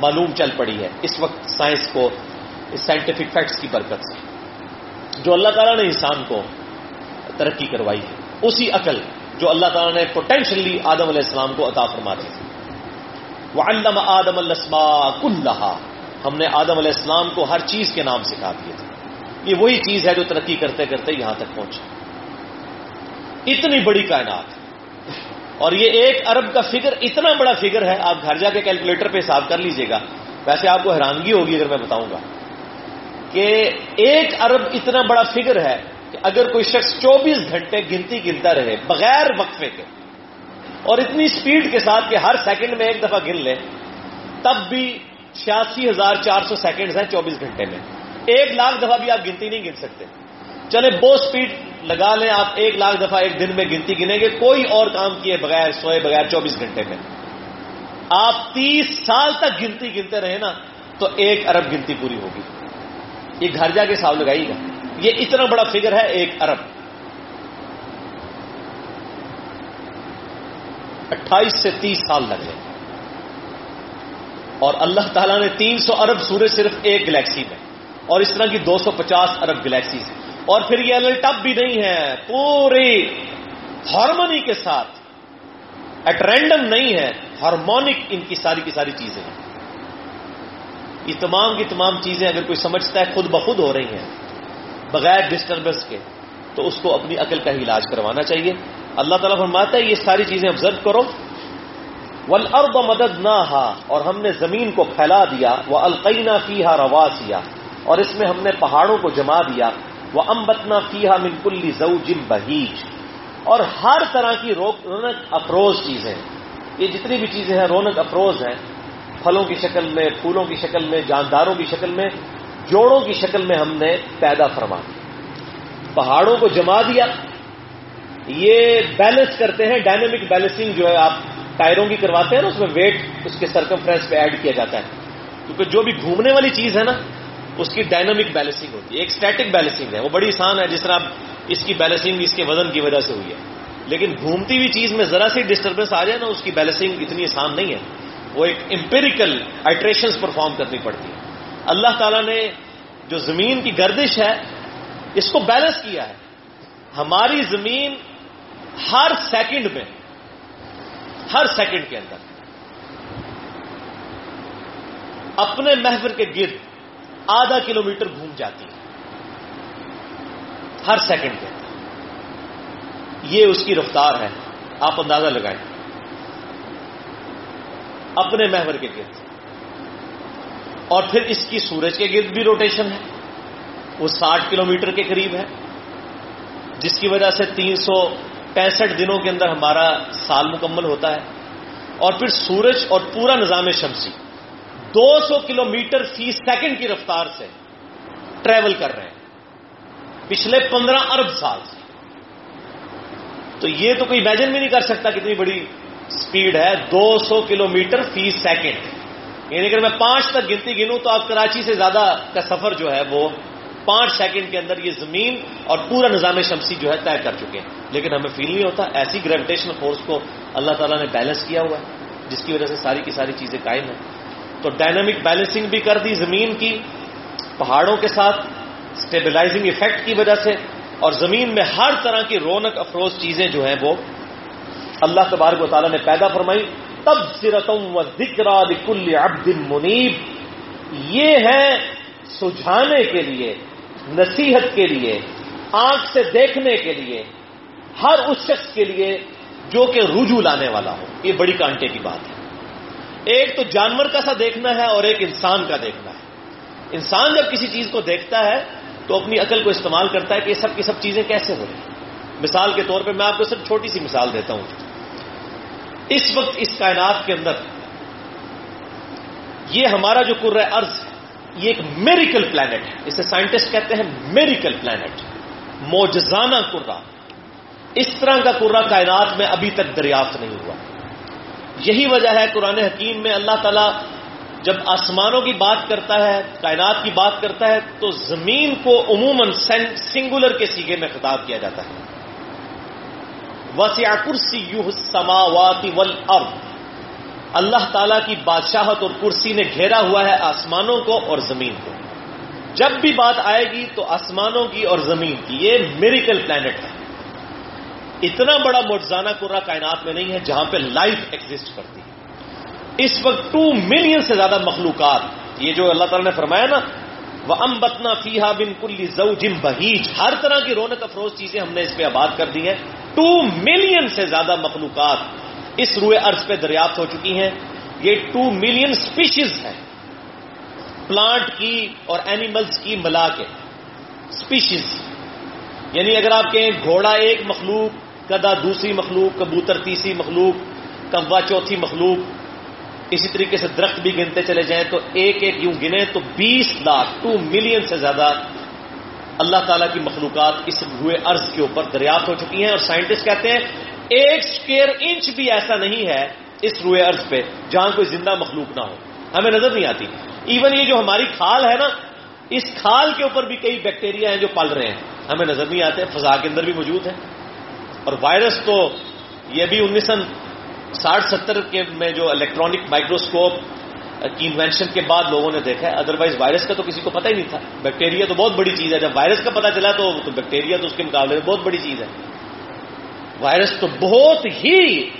معلوم چل پڑی ہے۔ اس وقت سائنس کو، اس سائنٹیفک فیکٹس کی برکت سے۔ جو اللہ تعالیٰ نے انسان کو ترقی کروائی ہے، اسی عقل جو اللہ تعالیٰ نے پوٹینشلی آدم علیہ السلام کو عطا فرما دی۔ وہ علم آدم السما کل ہم نے آدم علیہ السلام کو ہر چیز کے نام سکھا دیے تھے یہ وہی چیز ہے جو ترقی کرتے کرتے یہاں تک پہنچی۔ اتنی بڑی کائنات۔ اور یہ ایک ارب کا فگر اتنا بڑا فگر ہے، آپ گھر جا کے کیلکولیٹر پہ حساب کر لیجیے گا۔ ویسے آپ کو حیرانگی ہوگی اگر میں بتاؤں گا۔ کہ ایک ارب اتنا بڑا فگر ہے کہ اگر کوئی شخص چوبیس گھنٹے گنتی گنتا رہے بغیر وقفے کے، اور اتنی سپیڈ کے ساتھ کہ ہر سیکنڈ میں ایک دفعہ گن لے، تب بھی چھیاسی ہزار چار سو سیکنڈ ہیں چوبیس گھنٹے میں۔ ایک لاکھ دفعہ بھی آپ گنتی نہیں گن سکتے۔ چلے بو سپیڈ لگا لیں آپ۔ ایک لاکھ دفعہ ایک دن میں گنتی گنیں گے۔ کوئی اور کام کیے بغیر، سوئے بغیر چوبیس گھنٹے میں۔ آپ تیس سال تک گنتی گنتے رہے نا، تو ایک ارب گنتی پوری ہوگی۔ یہ گھر جا کے حساب لگائیے گا۔ یہ اتنا بڑا فگر ہے، ایک ارب۔ اٹھائیس سے تیس سال لگ گئے اور اللہ تعالیٰ نے تین سو ارب سورج صرف ایک گلیکسی میں، اور اس طرح کی دو سو پچاس ارب گلیکسیز اور پھر یہ الٹپ بھی نہیں ہے، پوری ہارمونی کے ساتھ، ایٹ رینڈم نہیں ہے، ہارمونک ان کی ساری کی ساری چیزیں ہیں۔ یہ تمام کی تمام چیزیں اگر کوئی سمجھتا ہے، خود بخود ہو رہی ہیں، بغیر ڈسٹربنس کے، تو اس کو اپنی عقل کا ہی علاج کروانا چاہیے۔ اللہ تعالیٰ فرماتا ہے، یہ ساری چیزیں آبزرو کرو۔ ول ارب مدد نہ اور ہم نے زمین کو پھیلا دیا وہ القینہ فی ہا رواسیا اور اس میں ہم نے پہاڑوں کو جما دیا وہ امبتنا فیحا منکلی زو جم بہیج اور ہر طرح کی رونق افروز چیزیں۔ یہ جتنی بھی چیزیں ہیں، رونق افروز ہیں۔ پھلوں کی شکل میں، پھولوں کی شکل میں، جانداروں کی شکل میں، جوڑوں کی شکل میں ہم نے پیدا فرما دیا۔ پہاڑوں کو جما دیا۔ یہ بیلنس کرتے ہیں ڈائنامک بیلنسنگ جو ہے آپ ٹائروں کی کرواتے ہیں نا، اس میں ویٹ اس کے سرکمفرنس پہ ایڈ کیا جاتا ہے۔ کیونکہ جو بھی گھومنے والی چیز ہے نا، اس کی ڈائنامک بیلنسنگ ہوتی ہے، ایک اسٹیٹک بیلنسنگ ہے۔ وہ بڑی آسان ہے، جس طرح اس کی بیلنسنگ اس کے وزن کی وجہ سے ہوئی ہے۔ لیکن گھومتی ہوئی چیز میں ذرا سی ڈسٹربنس آ جائے نا، اس کی بیلنسنگ اتنی آسان نہیں ہے۔ وہ ایک امپیریکل آئٹریشن پرفارم کرنی پڑتی ہے۔ اللہ تعالیٰ نے جو زمین کی گردش ہے، اس کو بیلنس کیا ہے۔ ہماری زمین ہر سیکنڈ میں ہر سیکنڈ کے اندر۔ اپنے محور کے گرد آدھا کلو میٹر گھوم جاتی ہے۔ ہر سیکنڈ کے اندر۔ یہ اس کی رفتار ہے۔ آپ اندازہ لگائیں۔ اپنے محور کے گرد۔ اور پھر اس کی سورج کے گرد بھی روٹیشن ہے۔ وہ ساٹھ کلو میٹر کے قریب ہے۔ جس کی وجہ سے تین سو پینسٹھ دنوں کے اندر ہمارا سال مکمل ہوتا ہے اور پھر سورج اور پورا نظام شمسی دو سو کلو میٹر فی سیکنڈ کی رفتار سے ٹریول کر رہے ہیں۔ پچھلے پندرہ ارب سال سے۔ تو یہ تو کوئی امیجن بھی نہیں کر سکتا کتنی بڑی سپیڈ ہے۔ دو سو کلو میٹر فی سیکنڈ۔ یعنی اگر میں پانچ تک گنتی گنوں تو آپ کراچی سے زیادہ کا سفر جو ہے وہ پانچ سیکنڈ کے اندر یہ زمین اور پورا نظام شمسی جو ہے طے کر چکے ہیں۔ لیکن ہمیں فیل نہیں ہوتا، ایسی گریویٹیشنل فورس کو اللہ تعالیٰ نے بیلنس کیا ہوا ہے، جس کی وجہ سے ساری کی ساری چیزیں قائم ہیں۔ تو ڈائنامک بیلنسنگ بھی کر دی زمین کی، پہاڑوں کے ساتھ اسٹیبلائزنگ افیکٹ کی وجہ سے۔ اور زمین میں ہر طرح کی رونق افروز چیزیں جو ہیں وہ اللہ تبارک و تعالیٰ نے پیدا فرمائی۔ تب سرتم و ذکر کل عبد منیب۔ یہ ہے سجھانے کے لیے نصیحت کے لیے، آنکھ سے دیکھنے کے لیے، ہر اس شخص کے لیے جو کہ رجوع لانے والا ہو۔ یہ بڑی کانٹے کی بات ہے۔ ایک تو جانور کا سا دیکھنا ہے اور ایک انسان کا دیکھنا ہے۔ انسان جب کسی چیز کو دیکھتا ہے تو اپنی عقل کو استعمال کرتا ہے کہ یہ سب کی سب چیزیں کیسے ہو رہی ہیں۔ مثال کے طور پہ میں آپ کو صرف چھوٹی سی مثال دیتا ہوں۔ اس وقت اس کائنات کے اندر یہ ہمارا جو کر ارض ہے یہ ایک میریکل پلانٹ ہے۔ اسے سائنٹسٹ کہتے ہیں میریکل پلانٹ۔ موجزانہ کرا اس طرح کا کرا کائنات میں ابھی تک دریافت نہیں ہوا۔ یہی وجہ ہے قرآن حکیم میں اللہ تعالی جب آسمانوں کی بات کرتا ہے، کائنات کی بات کرتا ہے، تو زمین کو عموماً سنگولر کے سیگے میں خطاب کیا جاتا ہے۔ وسیع کرسی یو سماواتی ول اللہ تعالیٰ کی بادشاہت اور کرسی نے گھیرا ہوا ہے آسمانوں کو اور زمین کو۔ جب بھی بات آئے گی تو آسمانوں کی اور زمین کی، یہ میریکل پلانٹ ہے۔ اتنا بڑا مرزانہ کرا کائنات میں نہیں ہے جہاں پہ لائف ایگزٹ کرتی ہے۔ اس وقت ٹو ملین سے زیادہ مخلوقات، یہ جو اللہ تعالیٰ نے فرمایا نا وہ ام بتنا فیحا بن کلی زو جم بہیج ہر طرح کی رونق افروز چیزیں ہم نے اس پہ آباد کر دی ہیں۔ ٹو ملین سے زیادہ مخلوقات اس روئے ارض پہ دریافت ہو چکی ہیں۔ یہ ٹو ملین اسپیشیز ہیں۔ پلانٹ کی اور اینیملز کی ملا کے اسپیشیز یعنی اگر آپ کہیں گھوڑا ایک مخلوق، گدا دوسری مخلوق، کبوتر تیسری مخلوق، کوا چوتھی مخلوق، اسی طریقے سے درخت بھی گنتے چلے جائیں تو ایک ایک یوں گنے تو بیس لاکھ ٹو ملین سے زیادہ اللہ تعالیٰ کی مخلوقات اس روئے ارض کے اوپر دریافت ہو چکی ہیں۔ اور سائنٹسٹ کہتے ہیں ایک اسکیئر انچ بھی ایسا نہیں ہے اس روئے ارض پہ، جہاں کوئی زندہ مخلوق نہ ہو۔ ہمیں نظر نہیں آتی۔ ایون یہ جو ہماری کھال ہے نا، اس کھال کے اوپر بھی کئی بیکٹیریا ہیں جو پل رہے ہیں۔ ہمیں نظر نہیں آتے، فضا کے اندر بھی موجود ہیں۔ اور وائرس تو یہ بھی انیس سو ساٹھ ستر کے میں جو الیکٹرانک مائکروسکوپ کی انوینشن کے بعد لوگوں نے دیکھا ہے۔ ادروائز وائرس کا تو کسی کو پتہ ہی نہیں تھا۔ بیکٹیریا تو بہت بڑی چیز ہے۔ جب وائرس کا پتا چلا تو بیکٹیریا تو اس کے مقابلے میں بہت بڑی چیز ہے۔ وائرس تو بہت ہی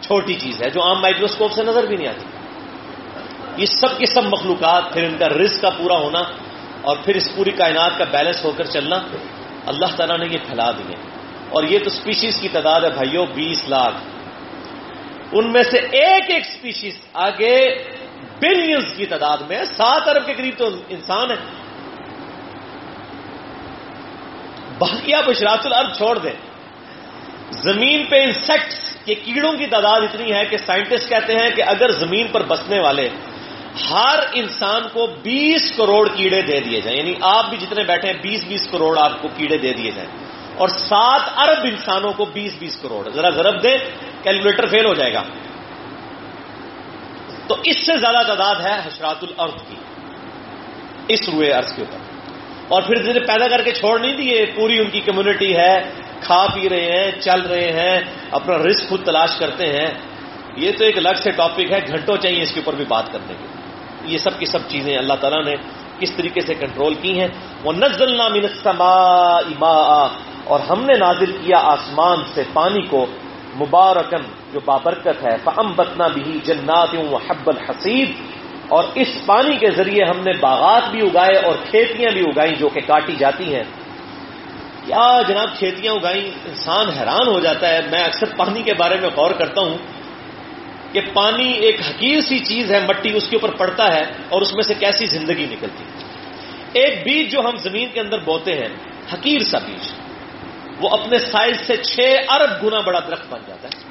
چھوٹی چیز ہے جو عام مائکروسکوپ سے نظر بھی نہیں آتی۔ یہ سب کے سب مخلوقات، پھر ان کا رزق کا پورا ہونا اور پھر اس پوری کائنات کا بیلنس ہو کر چلنا، اللہ تعالیٰ نے یہ پھیلا دیے۔ اور یہ تو اسپیشیز کی تعداد ہے بھائیوں بیس لاکھ۔ ان میں سے ایک ایک اسپیشیز آگے بلینز کی تعداد میں سات ارب کے قریب تو انسان ہے۔ باقی آپ اشراط الارض چھوڑ دیں۔ زمین پہ انسیکٹس کے کیڑوں کی تعداد اتنی ہے کہ سائنٹسٹ کہتے ہیں کہ اگر زمین پر بسنے والے ہر انسان کو بیس کروڑ کیڑے دے دیے جائیں یعنی آپ بھی جتنے بیٹھے ہیں، بیس بیس کروڑ آپ کو کیڑے دے دیے جائیں۔ اور سات ارب انسانوں کو بیس بیس کروڑ۔ ذرا ضرب دے کیلکولیٹر فیل ہو جائے گا۔ تو اس سے زیادہ تعداد ہے حشرات الارض کی، اس روئے ارض کے اوپر۔ اور پھر جنہیں پیدا کر کے چھوڑ نہیں دیے پوری ان کی کمیونٹی ہے کھا پی رہے ہیں، چل رہے ہیں، اپنا رسک خود تلاش کرتے ہیں۔ یہ تو ایک الگ سے ٹاپک ہے، گھنٹوں چاہیے اس کے اوپر بھی بات کرنے کے یہ سب کی سب چیزیں اللہ تعالیٰ نے کس طریقے سے کنٹرول کی ہیں۔ وہ نزل نام اور ہم نے نازل کیا آسمان سے پانی کو مبارکن جو بابرکت ہے۔ فم بتنا بھی جنات حب الحسید اور اس پانی کے ذریعے ہم نے باغات بھی اگائے اور کھیتیاں بھی اگائیں، جو کہ کاٹی جاتی ہیں۔ کیا جناب کھیتیاں اگائیں انسان حیران ہو جاتا ہے۔ میں اکثر پانی کے بارے میں غور کرتا ہوں کہ پانی ایک حقیر سی چیز ہے، مٹی اس کے اوپر پڑتا ہے اور اس میں سے کیسی زندگی نکلتی ایک بیج جو ہم زمین کے اندر بوتے ہیں، حقیر سا بیج۔ وہ اپنے سائز سے چھ ارب گنا بڑا درخت بن جاتا ہے۔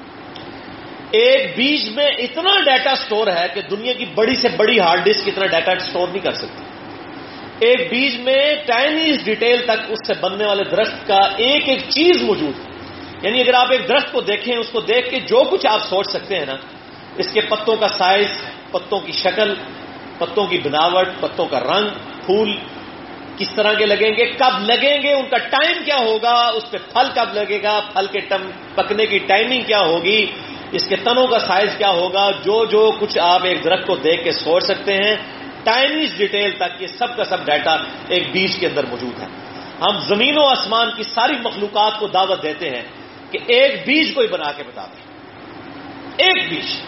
ایک بیج میں اتنا ڈیٹا سٹور ہے کہ دنیا کی بڑی سے بڑی ہارڈ ڈسک اتنا ڈیٹا سٹور نہیں کر سکتی۔ ایک بیج میں ٹائنیز ڈیٹیل تک اس سے بننے والے درخت کا ایک ایک چیز موجود ہے۔ یعنی اگر آپ ایک درخت کو دیکھیں، اس کو دیکھ کے جو کچھ آپ سوچ سکتے ہیں نا، اس کے پتوں کا سائز پتوں کی شکل، پتوں کی بناوٹ، پتوں کا رنگ، پھول کس طرح کے لگیں گے، کب لگیں گے، ان کا ٹائم کیا ہوگا، اس پہ پھل کب لگے گا، پھل کے پکنے کی ٹائمنگ کیا ہوگی، اس کے تنوں کا سائز کیا ہوگا، جو جو کچھ آپ ایک درخت کو دیکھ کے سوچ سکتے ہیں ٹائنیز ڈیٹیل تک یہ سب کا سب ڈیٹا ایک بیج کے اندر موجود ہے۔ ہم زمین و آسمان کی ساری مخلوقات کو دعوت دیتے ہیں کہ ایک بیج کو ہی بنا کے بتا دیں ایک بیج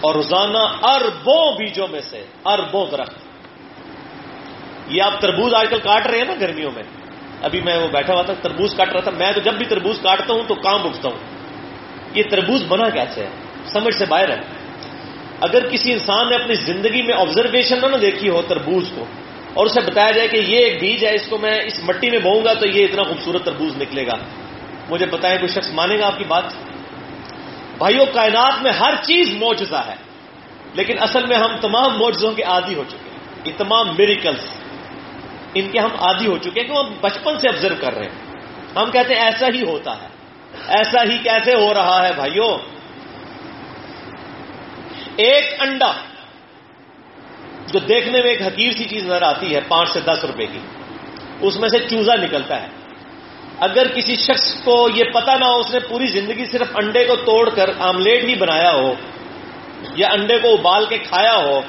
اور روزانہ اربوں بیجوں میں سے اربوں درخت۔ یہ آپ تربوز آج کل کاٹ رہے ہیں نا گرمیوں میں۔ ابھی میں وہ بیٹھا ہوا تھا، تربوز کاٹ رہا تھا۔ میں تو جب بھی تربوز کاٹتا ہوں تو کام اٹھتا ہوں۔ یہ تربوز بنا کیسے ہے؟ سمجھ سے باہر ہے۔ اگر کسی انسان نے اپنی زندگی میں آبزرویشن نہ دیکھی ہو تربوز کو اور اسے بتایا جائے کہ یہ ایک بیج ہے، اس کو میں اس مٹی میں بہوں گا تو یہ اتنا خوبصورت تربوز نکلے گا۔ مجھے بتائیں کوئی شخص مانے گا آپ کی بات۔ بھائیوں کائنات میں ہر چیز موجزہ ہے، لیکن اصل میں ہم تمام موجزوں کے عادی ہو چکے ہیں۔ یہ تمام میریکلس ان کے ہم عادی ہو چکے ہیں کہ ہم بچپن سے آبزرو کر رہے ہیں۔ ہم کہتے ہیں ایسا ہی ہوتا ہے، ایسا ہی کیسے ہو رہا ہے بھائیوں ایک انڈا جو دیکھنے میں ایک حقیر سی چیز نظر آتی ہے، پانچ سے دس روپے کی۔ اس میں سے چوزا نکلتا ہے۔ اگر کسی شخص کو یہ پتا نہ ہو، اس نے پوری زندگی صرف انڈے کو توڑ کر آملیٹ ہی بنایا ہو یا انڈے کو ابال کے کھایا ہو،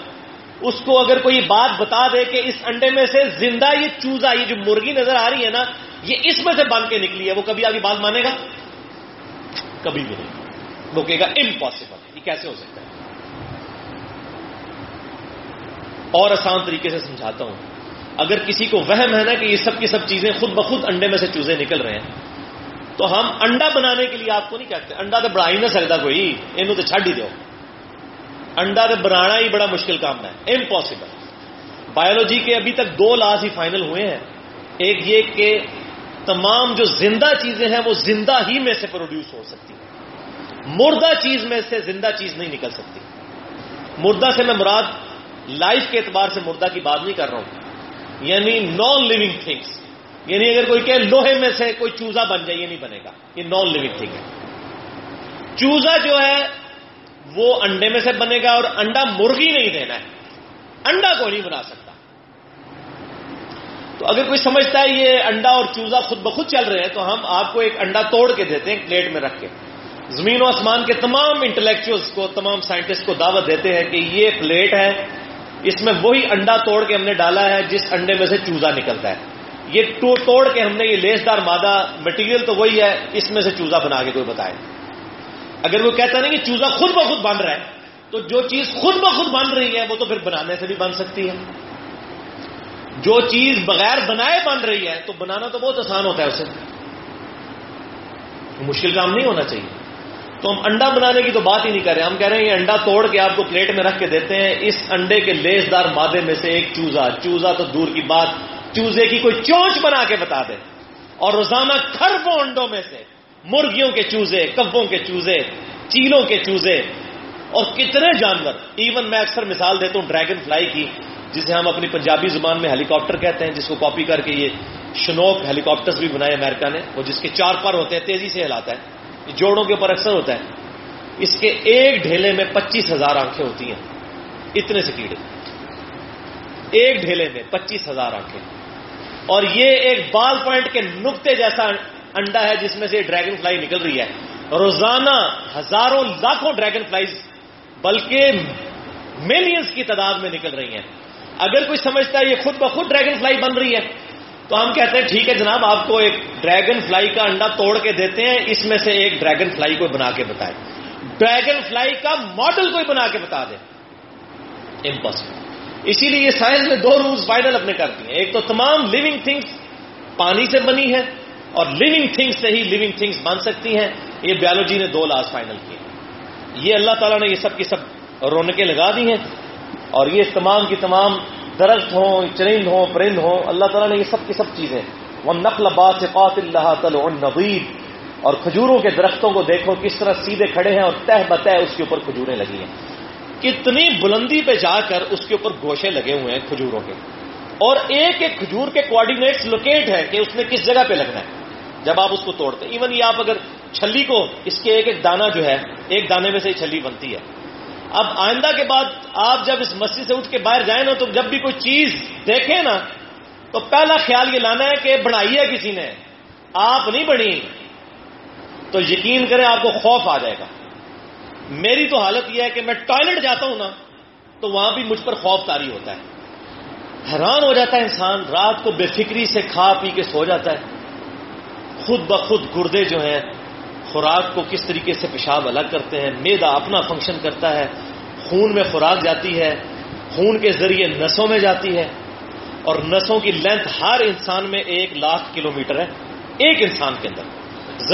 اس کو اگر کوئی بات بتا دے کہ اس انڈے میں سے زندہ یہ چوزا، یہ جو مرغی نظر آ رہی ہے نا، یہ اس میں سے بن کے نکلی ہے، وہ کبھی آگے بات مانے گا؟ کبھی بھی نہیں۔ روکے گا امپاسبل یہ کیسے ہو سکتا ہے؟ اور آسان طریقے سے سمجھاتا ہوں۔ اگر کسی کو وہم ہے نا کہ یہ سب کی سب چیزیں خود بخود انڈے میں سے چوزے نکل رہے ہیں، تو ہم انڈا بنانے کے لیے آپ کو نہیں کہتے، انڈا تو بڑھا ہی نہ سکتا کوئی یہ تو چھڈ ہی دو۔ انڈا تو بنانا ہی بڑا مشکل کام ہے امپاسبل بایولوجی کے ابھی تک دو لاز ہی فائنل ہوئے ہیں۔ ایک یہ کہ تمام جو زندہ چیزیں ہیں وہ زندہ ہی میں سے پروڈیوس ہو سکتی ہیں۔ مردہ چیز میں سے زندہ چیز نہیں نکل سکتی۔ مردہ سے میں مراد لائف کے اعتبار سے مردہ کی بات نہیں کر رہا ہوں۔ یعنی نان لیونگ تھنگس یعنی اگر کوئی کہ لوہے میں سے کوئی چوزا بن جائے، یہ نہیں بنے گا۔ یہ نان لیونگ تھنگ ہے۔ چوزا جو ہے، وہ انڈے میں سے بنے گا اور انڈا مرغی نہیں دینا ہے۔ انڈا کو نہیں بنا سکتا۔ تو اگر کوئی سمجھتا ہے یہ انڈا اور چوزا خود بخود چل رہے ہیں، تو ہم آپ کو ایک انڈا توڑ کے دیتے ہیں پلیٹ میں رکھ کے۔ زمین و آسمان کے تمام انٹلیکچوئلس کو، تمام سائنٹسٹ کو دعوت دیتے ہیں کہ یہ پلیٹ ہے۔ اس میں وہی انڈا توڑ کے ہم نے ڈالا ہے، جس انڈے میں سے چوزا نکلتا ہے۔ یہ توڑ کے ہم نے یہ لیس دار مادہ مٹیریل تو وہی ہے، اس میں سے چوزا بنا کے کوئی بتائے۔ اگر وہ کہتا نہیں کہ چوزا خود بخود بن رہا ہے، تو جو چیز خود بخود بن رہی ہے، وہ تو پھر بنانے سے بھی بن سکتی ہے۔ جو چیز بغیر بنائے بن رہی ہے، تو بنانا تو بہت آسان ہوتا ہے اسے۔ مشکل کام نہیں ہونا چاہیے۔ تو ہم انڈا بنانے کی تو بات ہی نہیں کر رہے ہم کہہ رہے ہیں یہ انڈا توڑ کے آپ کو پلیٹ میں رکھ کے دیتے ہیں، اس انڈے کے لیس دار مادے میں سے ایک چوزا۔ چوزا تو دور کی بات، چوزے کی کوئی چونچ بنا کے بتا دے۔ اور روزانہ کھربوں انڈوں میں سے، مرغیوں کے چوزے، کبوں کے چوزے، چیلوں کے چوزے۔ اور کتنے جانور ایون میں اکثر مثال دیتا ہوں ڈریگن فلائی کی، جسے ہم اپنی پنجابی زبان میں ہیلی کاپٹر کہتے ہیں، جس کو کاپی کر کے یہ شنوک ہیلی کاپٹرس بھی بنائے امریکہ نے، وہ جس کے چار پر ہوتے ہیں، تیزی سے ہلاتا ہے۔ جوڑوں کے اوپر اکثر ہوتا ہے، اس کے ایک ڈھیلے میں پچیس ہزار آنکھیں ہوتی ہیں۔ اتنے سے کیڑے۔ ایک ڈھیلے میں پچیس ہزار آنکھیں۔ اور یہ ایک بال پوائنٹ کے نقطے جیسا انڈا ہے جس میں سے ڈریگن فلائی نکل رہی ہے۔ روزانہ ہزاروں لاکھوں ڈریگن فلائیز بلکہ ملینز کی تعداد میں نکل رہی ہیں۔ اگر کوئی سمجھتا ہے یہ خود بخود ڈریگن فلائی بن رہی ہے تو ہم کہتے ہیں ٹھیک ہے جناب، آپ کو ایک ڈریگن فلائی کا انڈا توڑ کے دیتے ہیں، اس میں سے ایک ڈریگن فلائی کو بنا کے بتائے۔ ڈریگن فلائی کا ماڈل کوئی بنا کے بتا دے۔ امپاسبل اسی لیے یہ سائنس نے دو رولز فائنل اپنے کر دیے۔ ایک تو تمام لیونگ تھنگس پانی سے بنی ہے اور لیونگ تھنگس سے ہی لیونگ تھنگس بن سکتی ہیں۔ یہ بیالوجی نے دو لاس فائنل کیے۔ یہ اللہ تعالیٰ نے یہ سب کی سب رونقیں لگا دی ہیں اور یہ تمام کی تمام درخت ہوں چرند ہوں، پرند ہوں، اللہ تعالیٰ نے یہ سب کی سب چیزیں۔ وہ نقل بات سے اللہ تعالیٰ اور کھجوروں کے درختوں کو دیکھو، کس طرح سیدھے کھڑے ہیں اور تہ بتہ اس کے اوپر کھجوریں لگی ہیں۔ کتنی بلندی پہ جا کر اس کے اوپر گوشے لگے ہوئے ہیں کھجوروں کے۔ اور ایک ایک کھجور کے کوآڈینیٹس لوکیٹ ہے کہ اس نے کس جگہ پہ لگنا ہے۔ جب آپ اس کو توڑتے ایون یہ آپ اگر چھلی کو، اس کے ایک ایک دانا جو ہے، ایک دانے میں سے چھلی بنتی ہے۔ اب آئندہ کے بعد آپ جب اس مسجد سے اٹھ کے باہر جائیں نا تو جب بھی کوئی چیز دیکھیں نا تو پہلا خیال یہ لانا ہے کہ بنائی ہے کسی نے، آپ نہیں بنی تو یقین کریں آپ کو خوف آ جائے گا۔ میری تو حالت یہ ہے کہ میں ٹوائلٹ جاتا ہوں نا تو وہاں بھی مجھ پر خوف تاری ہوتا ہے۔ حیران ہو جاتا ہے انسان، رات کو بے فکری سے کھا پی کے سو جاتا ہے۔ خود بخود گردے جو ہیں خوراک کو کس طریقے سے پیشاب الگ کرتے ہیں، میدا اپنا فنکشن کرتا ہے، خون میں خوراک جاتی ہے، خون کے ذریعے نسوں میں جاتی ہے، اور نسوں کی لینتھ ہر انسان میں ایک لاکھ کلومیٹر ہے، ایک انسان کے اندر۔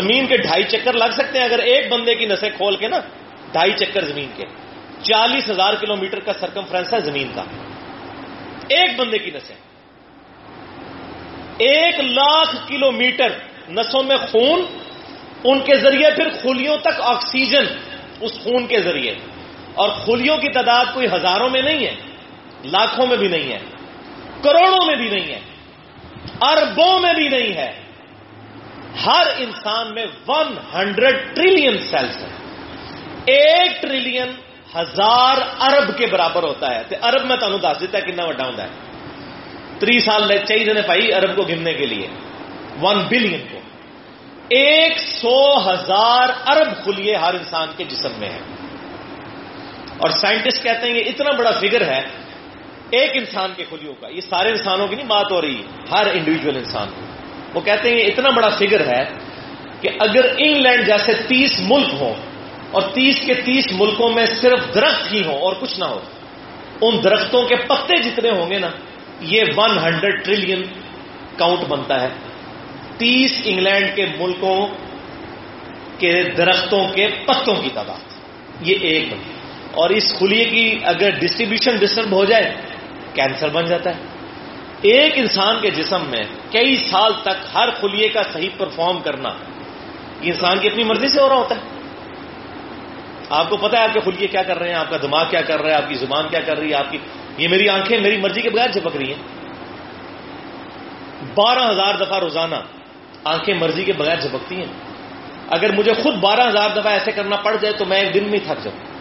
زمین کے ڈھائی چکر لگ سکتے ہیں، اگر ایک بندے کی نسیں کھول کے نا، ڈھائی چکر زمین کے۔ چالیس ہزار کلومیٹر کا سرکمفرنس ہے زمین کا۔ ایک بندے کی نسیں۔ ایک لاکھ کلومیٹر نسوں میں خون ان کے ذریعے پھر خلیوں تک آکسیجن اس خون کے ذریعے۔ اور خلیوں کی تعداد کوئی ہزاروں میں نہیں ہے، لاکھوں میں بھی نہیں ہے، کروڑوں میں بھی نہیں ہے، اربوں میں بھی نہیں ہے۔ ہر انسان میں ون ہنڈریڈ ٹریلین سیلس ہیں۔ ایک ٹریلین ہزار ارب کے برابر ہوتا ہے۔ ارب میں تمہیں دس دیتا ہے کنا وڈا ہوتا تری سال چاہیے بھائی ارب کو گننے کے لیے۔ ون بلین کو۔ ایک سو ہزار ارب خلیے ہر انسان کے جسم میں ہیں۔ اور سائنٹسٹ کہتے ہیں یہ اتنا بڑا فگر ہے، ایک انسان کے خلیوں کا۔ یہ سارے انسانوں کی نہیں بات ہو رہی، ہر انڈیویجل انسان وہ کہتے ہیں یہ اتنا بڑا فگر ہے کہ اگر انگلینڈ جیسے تیس ملک ہوں، اور تیس کے تیس ملکوں میں صرف درخت ہی ہوں اور کچھ نہ ہو، ان درختوں کے پتے جتنے ہوں گے نا، یہ ون ہنڈریڈ ٹریلین کاؤنٹ بنتا ہے۔ تیس انگلینڈ کے ملکوں کے درختوں کے پتوں کی تعداد۔ یہ ایک بنی اور اس خلیے کی اگر ڈسٹریبیوشن ڈسٹرب ہو جائے کینسر بن جاتا ہے۔ ایک انسان کے جسم میں کئی سال تک ہر خلیے کا صحیح پرفارم کرنا یہ انسان کی اپنی مرضی سے ہو رہا ہوتا ہے۔ آپ کو پتا ہے آپ کے خلیے کیا کر رہے ہیں، آپ کا دماغ کیا کر رہا ہے، آپ کی زبان کیا کر رہی ہے، آپ کی یہ میری آنکھیں میری مرضی کے بغیر جھپک رہی ہیں۔ بارہ ہزار دفعہ روزانہ آنکھیں مرضی کے بغیر جھپکتی ہیں۔ اگر مجھے خود بارہ ہزار دفعہ ایسے کرنا پڑ جائے تو میں ایک دن میں تھک جاؤں۔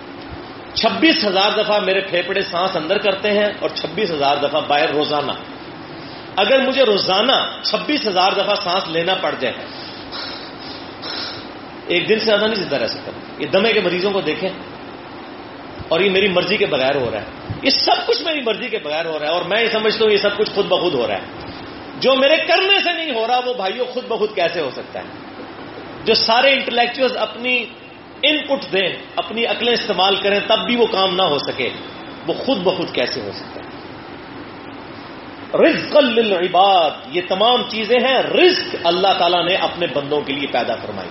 چھبیس ہزار دفعہ میرے پھیپڑے سانس اندر کرتے ہیں اور چھبیس ہزار دفعہ باہر روزانہ۔ اگر مجھے روزانہ چھبیس ہزار دفعہ سانس لینا پڑ جائے۔ ایک دن سے زیادہ نہیں زندہ رہ سکتا۔ یہ دمے کے مریضوں کو دیکھیں۔ اور یہ میری مرضی کے بغیر ہو رہا ہے۔ یہ سب کچھ میری مرضی کے بغیر ہو رہا ہے اور میں یہ سمجھتا ہوں یہ سب کچھ خود بخود ہو رہا ہے۔ جو میرے کرنے سے نہیں ہو رہا، وہ بھائیوں خود بخود کیسے ہو سکتا ہے؟ جو سارے انٹلیکچوئل اپنی ان پٹ دیں، اپنی عقلیں استعمال کریں، تب بھی وہ کام نہ ہو سکے، وہ خود بخود کیسے ہو سکتا ہے؟ رزق للعباد، یہ تمام چیزیں ہیں، رزق اللہ تعالیٰ نے اپنے بندوں کے لیے پیدا فرمائی۔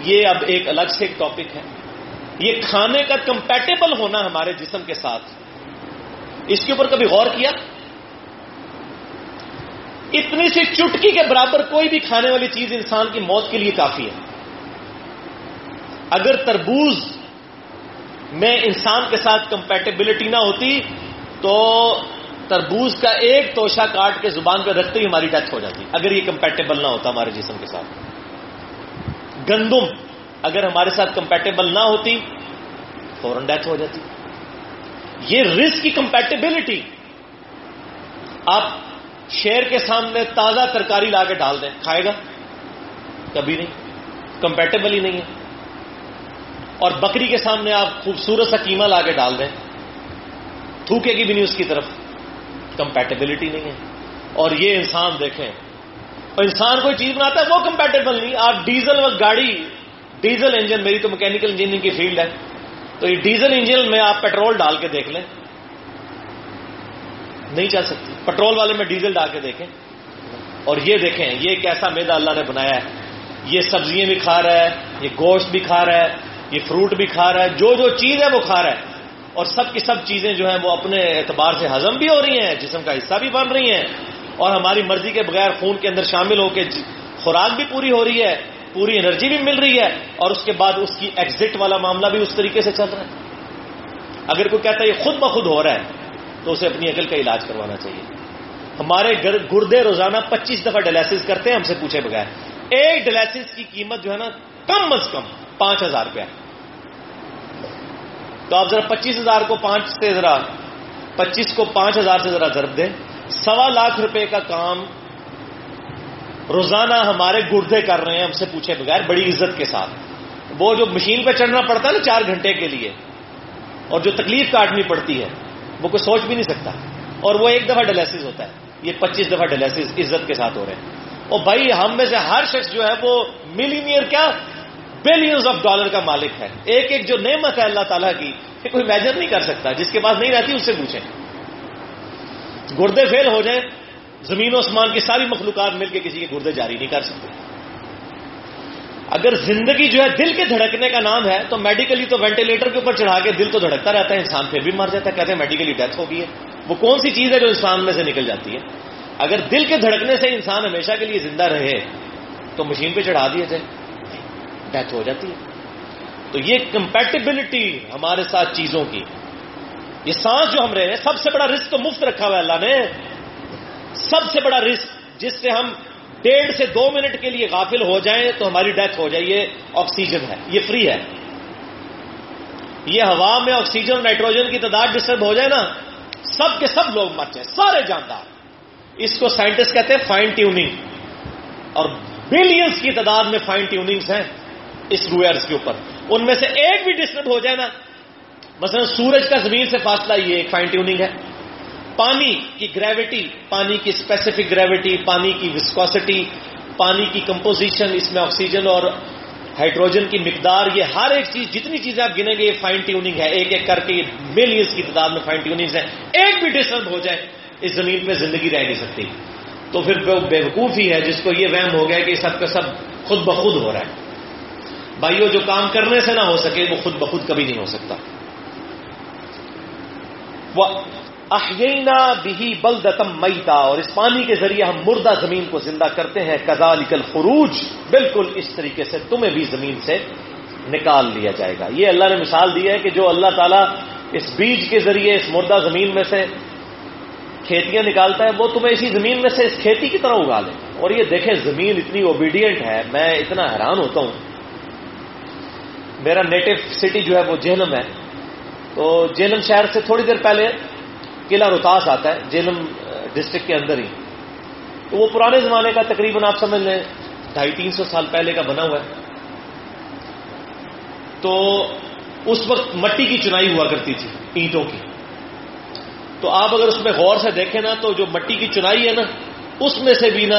یہ اب ایک الگ سے ایک ٹاپک ہے۔ یہ کھانے کا کمپیٹیبل ہونا ہمارے جسم کے ساتھ۔ اس کے اوپر کبھی غور کیا؟ اتنی سی چٹکی کے برابر کوئی بھی کھانے والی چیز انسان کی موت کے لیے کافی ہے۔ اگر تربوز میں انسان کے ساتھ کمپیٹیبلٹی نہ ہوتی، تو تربوز کا ایک توشا کاٹ کے زبان پہ رکھتے ہی ہماری ڈیتھ ہو جاتی۔ اگر یہ کمپیٹیبل نہ ہوتا ہمارے جسم کے ساتھ۔ گندم اگر ہمارے ساتھ کمپیٹیبل نہ ہوتی، فوراً ڈیتھ ہو جاتی۔ یہ رسک کی کمپیٹیبلٹی آپ شیر کے سامنے تازہ ترکاری لا کے ڈال دیں۔ کھائے گا؟ کبھی نہیں۔ کمپیٹیبل ہی نہیں ہے۔ اور بکری کے سامنے آپ خوبصورت سا قیمہ لا کے ڈال دیں۔ تھوکے گی بھی نہیں اس کی طرف۔ کمپیٹیبلٹی نہیں ہے۔ اور یہ انسان دیکھیں۔ اور انسان کوئی چیز بناتا ہے وہ کمپیٹیبل نہیں۔ آپ ڈیزل و گاڑی، ڈیزل انجن، میری تو میکینکل انجینئرنگ کی فیلڈ ہے۔ تو یہ ڈیزل انجن میں آپ پیٹرول ڈال کے دیکھ لیں۔ نہیں چل سکتی۔ پیٹرول والے میں ڈیزل ڈال کے دیکھیں۔ اور یہ دیکھیں، یہ کیسا میدا اللہ نے بنایا ہے۔ یہ سبزیاں بھی کھا رہا ہے، یہ گوشت بھی کھا رہا ہے، یہ فروٹ بھی کھا رہا ہے، جو جو چیز ہے وہ کھا رہا ہے۔ اور سب کی سب چیزیں جو ہیں وہ اپنے اعتبار سے ہضم بھی ہو رہی ہیں، جسم کا حصہ بھی بن رہی ہیں۔ اور ہماری مرضی کے بغیر خون کے اندر شامل ہو کے جی، خوراک بھی پوری ہو رہی ہے، پوری انرجی بھی مل رہی ہے۔ اور اس کے بعد اس کی ایگزٹ والا معاملہ بھی اس طریقے سے چل رہا ہے۔ اگر کوئی کہتا ہے یہ خود بخود ہو رہا ہے تو اسے اپنی عقل کا علاج کروانا چاہیے۔ ہمارے گردے روزانہ پچیس دفعہ ڈیلائسس کرتے ہیں، ہم سے پوچھے بغیر۔ ایک ڈیلائسس کی قیمت جو ہے نا، کم از کم پانچ ہزار روپیہ۔ تو آپ ذرا پچیس ہزار کو پانچ سے ذرا پچیس کو پانچ ہزار سے ذرا ضرب دیں۔ سوا لاکھ روپے کا کام روزانہ ہمارے گردے کر رہے ہیں، ہم سے پوچھے بغیر، بڑی عزت کے ساتھ۔ وہ جو مشین پہ چڑھنا پڑتا ہے نا چار گھنٹے کے لیے، اور جو تکلیف کاٹنی پڑتی ہے وہ کوئی سوچ بھی نہیں سکتا۔ اور وہ ایک دفعہ ڈیلیسس ہوتا ہے۔ یہ پچیس دفعہ ڈیلیسس عزت کے ساتھ ہو رہے ہیں۔ اور بھائی، ہم میں سے ہر شخص جو ہے وہ ملینئر کیا؟ بلینز آف ڈالر کا مالک ہے۔ ایک ایک جو نعمت ہے اللہ تعالیٰ کی، یہ کوئی میجر نہیں کر سکتا۔ جس کے پاس نہیں رہتی، اس سے پوچھیں۔ گردے فیل ہو جائیں، زمین و اسمان کی ساری مخلوقات مل کے کسی کے گردے جاری نہیں کر سکتے۔ اگر زندگی جو ہے دل کے دھڑکنے کا نام ہے، تو میڈیکلی تو وینٹیلیٹر کے اوپر چڑھا کے دل تو دھڑکتا رہتا ہے، انسان پھر بھی مر جاتا ہے، کہتے ہیں میڈیکلی ڈیتھ ہو گئی ہے وہ کون سی چیز ہے جو انسان میں سے نکل جاتی ہے؟ اگر دل کے دھڑکنے سے انسان ہمیشہ کے لیے زندہ رہے، تو مشین پہ چڑھا دیا جائے۔ ڈیتھ ہو جاتی ہے۔ تو یہ کمپیٹیبلٹی ہمارے ساتھ چیزوں کی۔ یہ سانس جو ہم رہے ہیں، سب سے بڑا رسک تو مفت رکھا ہوا ہے اللہ نے۔ سب سے بڑا رسک جس سے ہم ڈیڑھ سے دو منٹ کے لیے غافل ہو جائیں تو ہماری ڈیتھ ہو جائے یہ آکسیجن ہے، یہ فری ہے۔ یہ ہوا میں آکسیجن نائٹروجن کی تعداد ڈسٹرب ہو جائے نا، سب کے سب لوگ مر جائیں، سارے جاندار۔ اس کو سائنٹسٹ کہتے ہیں فائن ٹیوننگ۔ اور بلینس کی تعداد میں فائن ٹیوننگس ہیں اس روئرس کے اوپر۔ ان میں سے ایک بھی ڈسٹرب ہو جائے نا، مثلا سورج کا زمین سے فاصلہ یہ ایک فائن ٹیوننگ ہے۔ پانی کی گریوٹی پانی کی اسپیسیفک گریوٹی پانی کی وسکوسٹی پانی کی کمپوزیشن اس میں آکسیجن اور ہائیڈروجن کی مقدار، یہ ہر ایک چیز، جتنی چیزیں آپ گنیں گے، یہ فائن ٹیوننگ ہے۔ ایک ایک کر کے یہ ملینس کی تعداد میں فائن ٹیوننگ ہے ایک بھی ڈسٹرب ہو جائے، اس زمین پہ زندگی رہ نہیں سکتی۔ تو پھر بے وقوف ہی ہے، جس کو یہ وہم ہو گیا کہ سب کا سب خود بخود ہو رہا ہے۔ بھائیو، جو کام کرنے سے نہ ہو سکے، وہ خود بخود کبھی نہیں ہو سکتا۔ وہ احینا بھی بلدتم میتا اور اس پانی کے ذریعے ہم مردہ زمین کو زندہ کرتے ہیں کزا نکل خروج بالکل اس طریقے سے تمہیں بھی زمین سے نکال لیا جائے گا۔ یہ اللہ نے مثال دی ہے کہ جو اللہ تعالیٰ اس بیج کے ذریعے اس مردہ زمین میں سے کھیتیاں نکالتا ہے، وہ تمہیں اسی زمین میں سے اس کھیتی کی طرح اگا لے۔ اور یہ دیکھیں، زمین اتنی اوبیڈینٹ ہے، میں اتنا حیران ہوتا ہوں۔ میرا نیٹو سٹی جو ہے وہ جہلم ہے۔ تو جہلم شہر سے تھوڑی دیر پہلے قلعہ روتاس آتا ہے، جیلم ڈسٹرکٹ کے اندر ہی۔ تو وہ پرانے زمانے کا تقریباً آپ سمجھ لیں، ڈھائی تین سو سال پہلے کا بنا ہوا ہے۔ تو اس وقت مٹی کی چنائی ہوا کرتی تھی، اینٹوں کی۔ تو آپ اگر اس میں غور سے دیکھیں نا، تو جو مٹی کی چنائی ہے نا، اس میں سے بھی نا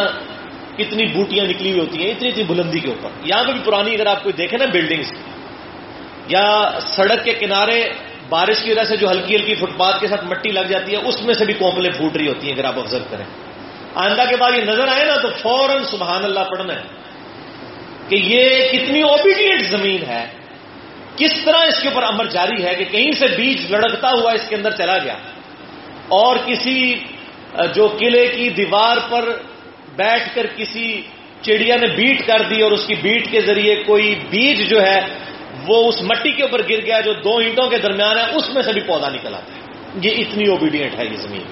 کتنی بوٹیاں نکلی ہوئی ہوتی ہیں، اتنی اتنی بلندی کے اوپر۔ یہاں پہ بھی پرانی اگر آپ کوئی دیکھیں نا بلڈنگس یا سڑک کے کنارے بارش کی وجہ سے جو ہلکی ہلکی فٹ پاتھ کے ساتھ مٹی لگ جاتی ہے، اس میں سے بھی کومپلیں پھوٹ رہی ہوتی ہیں اگر آپ آبزرو کریں۔ آئندہ کے بعد یہ نظر آئے نا تو فوراً سبحان اللہ پڑھنا ہے کہ یہ کتنی اوبیڈینٹ زمین ہے۔ کس طرح اس کے اوپر امر جاری ہے کہ کہیں سے بیج لڑکتا ہوا اس کے اندر چلا گیا اور کسی جو قلعے کی دیوار پر بیٹھ کر کسی چڑیا نے بیٹ کر دی اور اس کی بیٹ کے ذریعے کوئی بیج جو ہے وہ اس مٹی کے اوپر گر گیا جو دو اینٹوں کے درمیان ہے، اس میں سے بھی پودا نکل آتا ہے۔ یہ اتنی اوبیڈینٹ ہے یہ زمین۔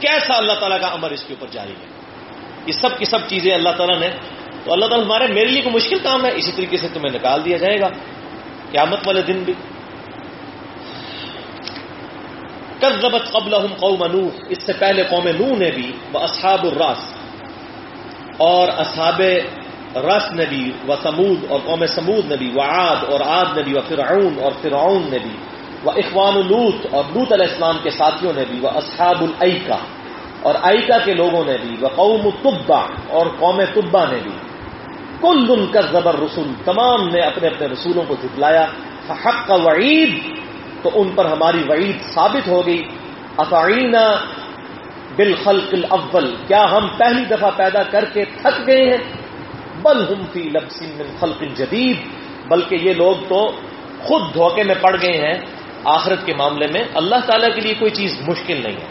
کیسا اللہ تعالیٰ کا امر اس کے اوپر جاری ہے؟ یہ سب کی سب چیزیں اللہ تعالیٰ نے تو اللہ تعالیٰ ہمارے میرے لیے کوئی مشکل کام ہے؟ اسی طریقے سے تمہیں نکال دیا جائے گا۔ قیامت والے دن بھی۔ کذبت قبلہم قوم نوح۔ اس سے پہلے قوم نوح نے بھی اصحاب الراس اور اصحاب رس نے بھی وہ سمود اور قوم سمود نے بھی وہ اور آد نے بھی فرعون اور فرعون نے بھی وہ اخوان الوت اور لوت علیہ السلام کے ساتھیوں نے بھی وہ اصحاب العکا اور عیکا کے لوگوں نے بھی وہ قوم طبا اور قوم طبا نے بھی کل دن کا زبر رسول تمام نے اپنے اپنے رسولوں کو جتلایا حق کا وعید، تو ان پر ہماری وعید ثابت ہو گئی۔ افعینہ بالخلق الاول، کیا ہم پہلی دفعہ پیدا کر کے تھک گئے ہیں؟ بل ہم فی لبس من خلق جدید، بلکہ یہ لوگ تو خود دھوکے میں پڑ گئے ہیں آخرت کے معاملے میں۔ اللہ تعالیٰ کے لیے کوئی چیز مشکل نہیں ہے۔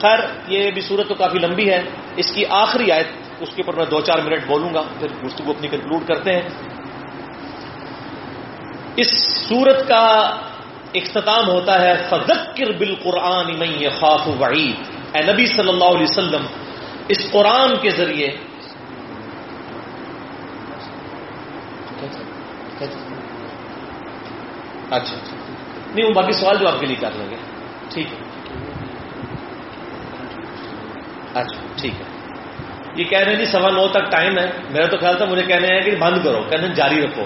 خیر، یہ بھی صورت تو کافی لمبی ہے۔ اس کی آخری آیت، اس کے اوپر میں دو چار منٹ بولوں گا، پھر گفتگو اپنی کنکلوڈ کرتے ہیں۔ اس سورت کا اختتام ہوتا ہے فذکر بالقرآن من یخاف وعید اے نبی صلی اللہ علیہ وسلم، اس قرآن کے ذریعے اچھا،, اچھا نہیں، وہ باقی سوال جو آپ کے لیے کر لیں گے ٹھیک ہے۔ اچھا ٹھیک ہے۔ یہ کہہ رہے ہیں جی سوا نو تک ٹائم ہے۔ میرا تو خیال تھا، مجھے کہنے ہیں کہ بند کرو، کہنے جاری رکھو۔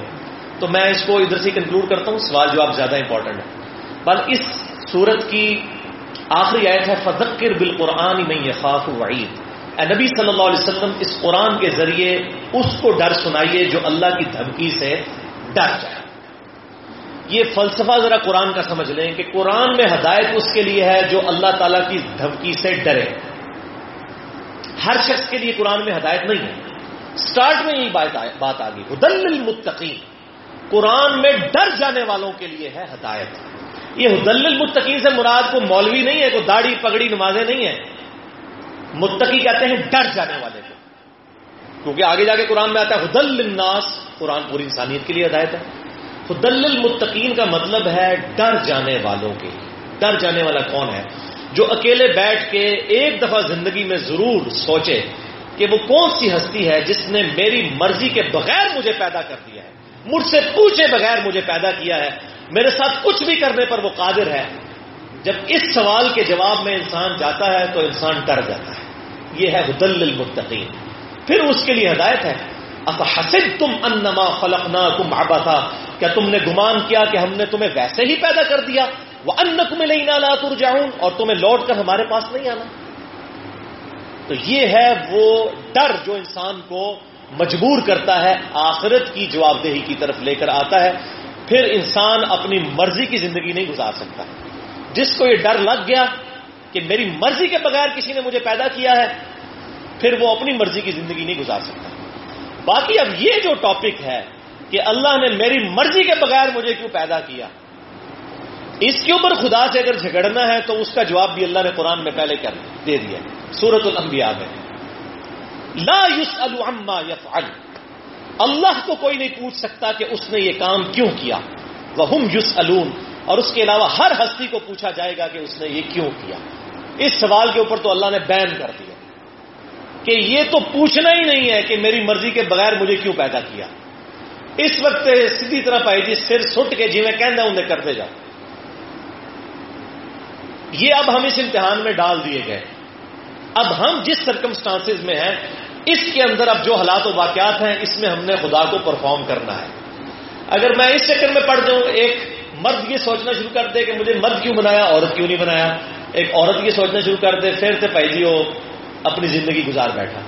تو میں اس کو ادھر سے کنکلوڈ کرتا ہوں، سوال جو آپ زیادہ امپورٹنٹ ہے بل اس سورت کی آخری آیت ہے، فذکر بالقرآن میں یہ خاف وعید اے نبی صلی اللہ علیہ وسلم، اس قرآن کے ذریعے اس کو ڈر سنائیے جو اللہ کی دھمکی سے ڈر جائے۔ یہ فلسفہ ذرا قرآن کا سمجھ لیں کہ قرآن میں ہدایت اس کے لیے ہے جو اللہ تعالیٰ کی دھمکی سے ڈرے۔ ہر شخص کے لیے قرآن میں ہدایت نہیں ہے۔ سٹارٹ میں یہی بات آ گئی حدل المتقین قرآن میں ڈر جانے والوں کے لیے ہے ہدایت۔ یہ حدل المتقین سے مراد کو مولوی نہیں ہے، کوئی داڑھی پگڑی نمازیں نہیں ہیں۔ متقی کہتے ہیں ڈر جانے والے۔ کیونکہ آگے جا کے قرآن میں آتا ہے حدل الناس قرآن پوری انسانیت کے لیے ہدایت ہے۔ حدل المتقین کا مطلب ہے ڈر جانے والوں کے ڈر جانے والا کون ہے؟ جو اکیلے بیٹھ کے ایک دفعہ زندگی میں ضرور سوچے کہ وہ کون سی ہستی ہے جس نے میری مرضی کے بغیر مجھے پیدا کر دیا ہے۔ مجھ سے پوچھے بغیر مجھے پیدا کیا ہے۔ میرے ساتھ کچھ بھی کرنے پر وہ قادر ہے۔ جب اس سوال کے جواب میں انسان جاتا ہے تو انسان ڈر جاتا ہے۔ یہ ہے حدل المتقین۔ پھر اس کے لیے ہدایت ہے۔ حسد تم انما فلقنا تم آبا تھا کیا تم نے گمان کیا کہ ہم نے تمہیں ویسے ہی پیدا کر دیا؟ وہ ان تمہیں نہیں نالا تر جاؤں اور تمہیں لوٹ کر ہمارے پاس نہیں آنا۔ تو یہ ہے وہ ڈر جو انسان کو مجبور کرتا ہے، آخرت کی جواب دہی کی طرف لے کر آتا ہے۔ پھر انسان اپنی مرضی کی زندگی نہیں گزار سکتا۔ جس کو یہ ڈر لگ گیا کہ میری مرضی کے بغیر کسی نے مجھے پیدا کیا ہے پھر وہ اپنی مرضی کی زندگی نہیں گزار سکتا۔ باقی اب یہ جو ٹاپک ہے کہ اللہ نے میری مرضی کے بغیر مجھے کیوں پیدا کیا؟ اس کے اوپر خدا سے اگر جھگڑنا ہے تو اس کا جواب بھی اللہ نے قرآن میں پہلے کر دے دیا۔ سورت الانبیاء میں۔ لا یوس الما یفعل۔ اللہ کو کوئی نہیں پوچھ سکتا کہ اس نے یہ کام کیوں کیا۔ وہ ہم یوس اور اس کے علاوہ ہر ہستی کو پوچھا جائے گا کہ اس نے یہ کیوں کیا۔ اس سوال کے اوپر تو اللہ نے بین کر دیا۔ کہ یہ تو پوچھنا ہی نہیں ہے کہ میری مرضی کے بغیر مجھے کیوں پیدا کیا۔ اس وقت سیدھی طرح پائی جی سر سٹ کے جی میں کہنا انہیں کرتے جاؤ۔ یہ اب ہم اس امتحان میں ڈال دیے گئے۔ اب ہم جس سرکمسٹانس میں ہیں، اس کے اندر اب جو حالات و واقعات ہیں، اس میں ہم نے خدا کو پرفارم کرنا ہے۔ اگر میں اس چکر میں پڑھ جاؤں، ایک مرد یہ سوچنا شروع کر دے کہ مجھے مرد کیوں بنایا، عورت کیوں نہیں بنایا؟ ایک عورت یہ سوچنا شروع کر دے، پھر سے پہ جی وہ اپنی زندگی گزار بیٹھا۔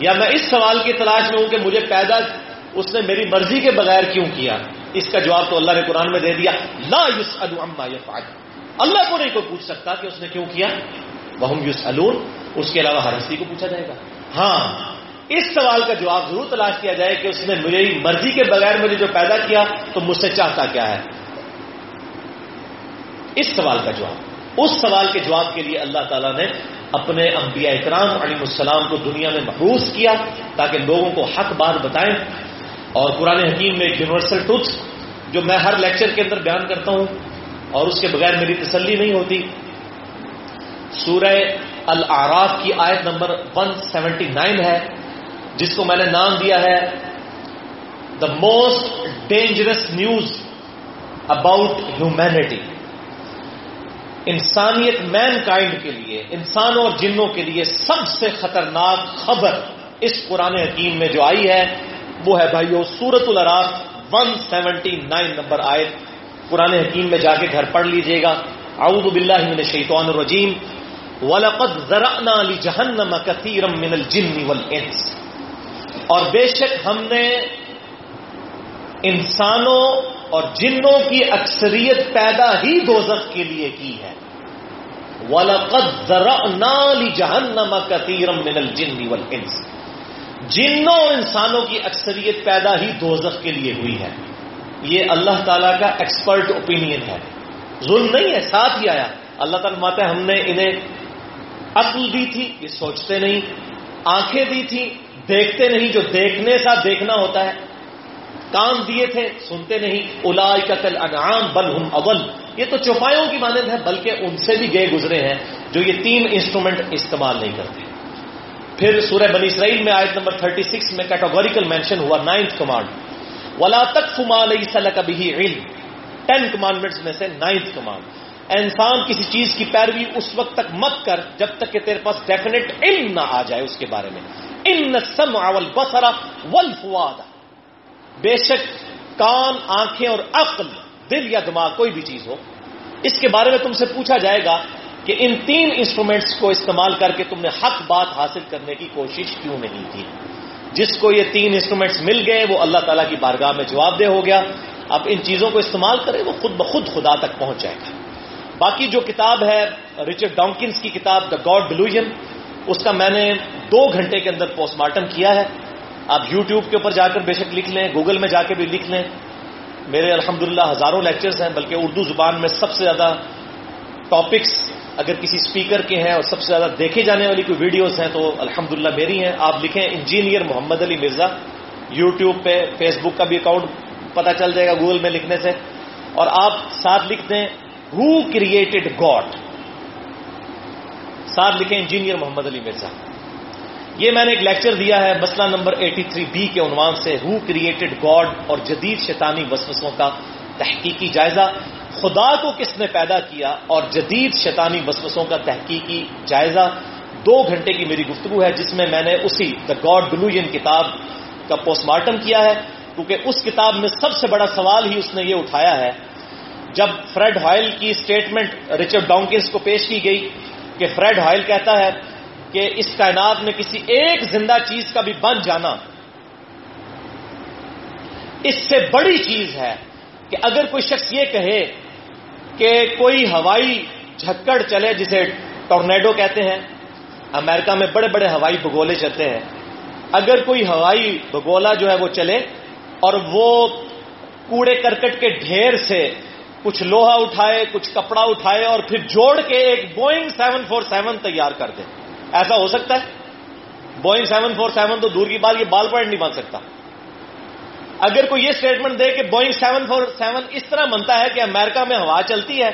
یا میں اس سوال کی تلاش میں ہوں کہ مجھے پیدا اس نے میری مرضی کے بغیر کیوں کیا؟ اس کا جواب تو اللہ نے قرآن میں دے دیا۔ لا یوس اما یفعل۔ اللہ کو نہیں کوئی پوچھ سکتا کہ اس نے کیوں کیا۔ وہ یوس اس کے علاوہ ہر ہستی کو پوچھا جائے گا۔ ہاں۔ اس سوال کا جواب ضرور تلاش کیا جائے کہ اس نے میری مرضی کے بغیر مجھے جو پیدا کیا تو مجھ سے چاہتا کیا ہے۔ اس سوال کا جواب۔ اس سوال کے جواب کے لیے اللہ تعالیٰ نے اپنے انبیاء اکرام علیہ السلام کو دنیا میں محروس کیا تاکہ لوگوں کو حق بات بتائیں۔ اور قرآن حکیم میں ایک یونیورسل ٹوتھ جو میں ہر لیکچر کے اندر بیان کرتا ہوں اور اس کے بغیر میری تسلی نہیں ہوتی۔ سورہ العراف کی آیت نمبر 179 ہے، جس کو میں نے نام دیا ہے the most dangerous news about humanity انسانیت مین کائنڈ کے لیے، انسانوں اور جنوں کے لیے سب سے خطرناک خبر اس قرآن حکیم میں جو آئی ہے، وہ ہے بھائیو Surah Al-Araf one seventy nine number آئے قرآن حکیم میں جا کے گھر پڑھ لیجیے گا۔ اعوذ باللہ من الشیطان الرجیم۔ وَلَقَدْ ذَرَعْنَا لِجَهَنَّمَ كَثِيرًا مِنَ الْجِنِّ وَالْإِنسِ۔ اور بے شک ہم نے انسانوں اور جنوں کی اکثریت پیدا ہی دوزخ کے لیے کی ہے۔ وَلَقَدْ ذَرَعْنَا لِجَهَنَّمَ كَثِيرًا مِنَ الْجِنِّ وَالْإِنسِ۔ جنوں اور انسانوں کی اکثریت پیدا ہی دوزخ کے لیے ہوئی ہے۔ یہ اللہ تعالیٰ کا ایکسپرٹ اوپینین ہے۔ ظلم نہیں ہے، ساتھ ہی آیا۔ اللہ تعالیٰ ماتا ہم نے انہیں عقل دی تھی، یہ سوچتے نہیں۔ آنکھیں دی تھی، دیکھتے نہیں۔ جو دیکھنے سا دیکھنا ہوتا ہے کام دیے تھے، سنتے نہیں الا قتل انعام بل ہم اول۔ یہ تو چوپایوں کی مانند ہے، بلکہ ان سے بھی گئے گزرے ہیں جو یہ تین انسٹرومنٹ استعمال نہیں کرتے۔ پھر سورہ بنی اسرائیل میں آیت نمبر 36 میں کیٹاگوریکل مینشن ہوا، نائنتھ کمانڈ۔ ولا تک فما علیہ کبھی علم۔ ٹین کمانڈمنٹس میں سے نائنتھ کمانڈ۔ انسان، کسی چیز کی پیروی اس وقت تک مت کر جب تک کہ تیرے پاس ڈیفینیٹ علم نہ آ جائے اس کے بارے میں۔ ان سم اول بسرا ولفواد بے شک کان، آنکھیں اور عقل، دل یا دماغ کوئی بھی چیز ہو، اس کے بارے میں تم سے پوچھا جائے گا کہ ان تین انسٹرومنٹس کو استعمال کر کے تم نے حق بات حاصل کرنے کی کوشش کیوں نہیں کی؟ جس کو یہ تین انسٹرومنٹس مل گئے، وہ اللہ تعالیٰ کی بارگاہ میں جواب دہ ہو گیا۔ اب ان چیزوں کو استعمال کرے وہ خود بخود خدا تک پہنچ جائے گا۔ باقی جو کتاب ہے، رچرڈ ڈانکنس کی کتاب دا گاڈ ڈلوژن اس کا میں نے دو گھنٹے کے اندر پوسٹ مارٹم کیا ہے۔ آپ یوٹیوب کے اوپر جا کر بے شک لکھ لیں، گوگل میں جا کے بھی لکھ لیں۔ میرے الحمدللہ ہزاروں لیکچرز ہیں، بلکہ اردو زبان میں سب سے زیادہ ٹاپکس اگر کسی اسپیکر کے ہیں اور سب سے زیادہ دیکھے جانے والی کوئی ویڈیوز ہیں تو الحمدللہ میری ہیں۔ آپ لکھیں انجینئر محمد علی مرزا، یوٹیوب پہ فیس بک کا بھی اکاؤنٹ پتا چل جائے گا گوگل میں لکھنے سے۔ اور آپ ساتھ لکھ دیں ہو کریٹڈ گاڈ ساتھ لکھیں انجینئر محمد علی مرزا۔ یہ میں نے ایک لیکچر دیا ہے، مسئلہ نمبر 83 بی کے عنوان سے ہو کریٹڈ گاڈ اور جدید شیطانی وسوسوں کا تحقیقی جائزہ؟ خدا کو کس نے پیدا کیا اور جدید شیطانی وسوسوں کا تحقیقی جائزہ؟ دو گھنٹے کی میری گفتگو ہے، جس میں میں نے اسی دا گاڈ ڈلوژن کتاب کا پوسٹ مارٹم کیا ہے، کیونکہ اس کتاب میں سب سے بڑا سوال ہی اس نے یہ اٹھایا ہے۔ جب فریڈ ہائل کی اسٹیٹمنٹ رچرڈ ڈانکنس کو پیش کی گئی کہ فریڈ ہائل کہتا ہے کہ اس کائنات میں کسی ایک زندہ چیز کا بھی بن جانا اس سے بڑی چیز ہے کہ اگر کوئی شخص یہ کہے کہ کوئی ہوائی جھکڑ چلے جسے ٹورنیڈو کہتے ہیں، امریکہ میں بڑے بڑے ہوائی بگولے چلتے ہیں، اگر کوئی ہوائی بگولا جو ہے وہ چلے اور وہ کوڑے کرکٹ کے ڈھیر سے کچھ لوہا اٹھائے، کچھ کپڑا اٹھائے اور پھر جوڑ کے ایک بوئنگ سیون فور سیون تیار کر دے۔ ایسا ہو سکتا ہے؟ بوئنگ سیون فور سیون تو دور کی بات، یہ بال پوائنٹ نہیں بن سکتا۔ اگر کوئی یہ اسٹیٹمنٹ دے کہ بوئنگ سیون فور سیون اس طرح بنتا ہے کہ امریکہ میں ہوا چلتی ہے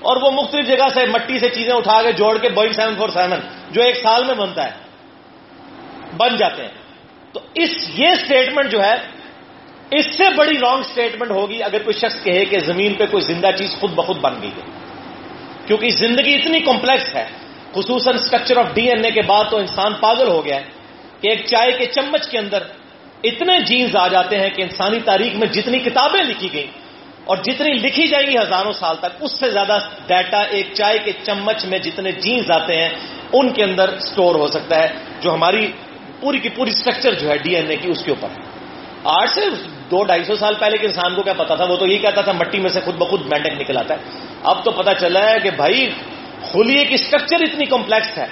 اور وہ مختلف جگہ سے مٹی سے چیزیں اٹھا کے جوڑ کے بوئنگ سیون فور سیون جو ایک سال میں بنتا ہے، بن جاتے ہیں۔ تو اس، یہ اسٹیٹمنٹ جو ہے، اس سے بڑی رانگ اسٹیٹمنٹ ہوگی اگر کوئی شخص کہے کہ زمین پہ کوئی زندہ چیز خود بخود بن گئی ہے۔ کیونکہ زندگی اتنی کمپلیکس ہے۔ خصوصاً structure of D N A کے بعد تو انسان پاگل ہو گیا ہے کہ ایک چائے کے چمچ کے اندر اتنے جینز آ جاتے ہیں کہ انسانی تاریخ میں جتنی کتابیں لکھی گئیں اور جتنی لکھی جائیں گی ہزاروں سال تک، اس سے زیادہ ڈیٹا ایک چائے کے چمچ میں جتنے جینز آتے ہیں، ان کے اندر سٹور ہو سکتا ہے، جو ہماری پوری کی پوری اسٹرکچر جو ہے ڈی این اے کی، اس کے اوپر۔ آج سے دو ڈھائی سو سال پہلے کے انسان کو کیا پتا تھا؟ وہ تو یہی کہتا تھا، مٹی میں سے خود بخود مینڈک نکل آتا ہے۔ اب تو پتا چلا ہے کہ بھائی خلیے کی اسٹرکچر اتنی کمپلیکس ہے۔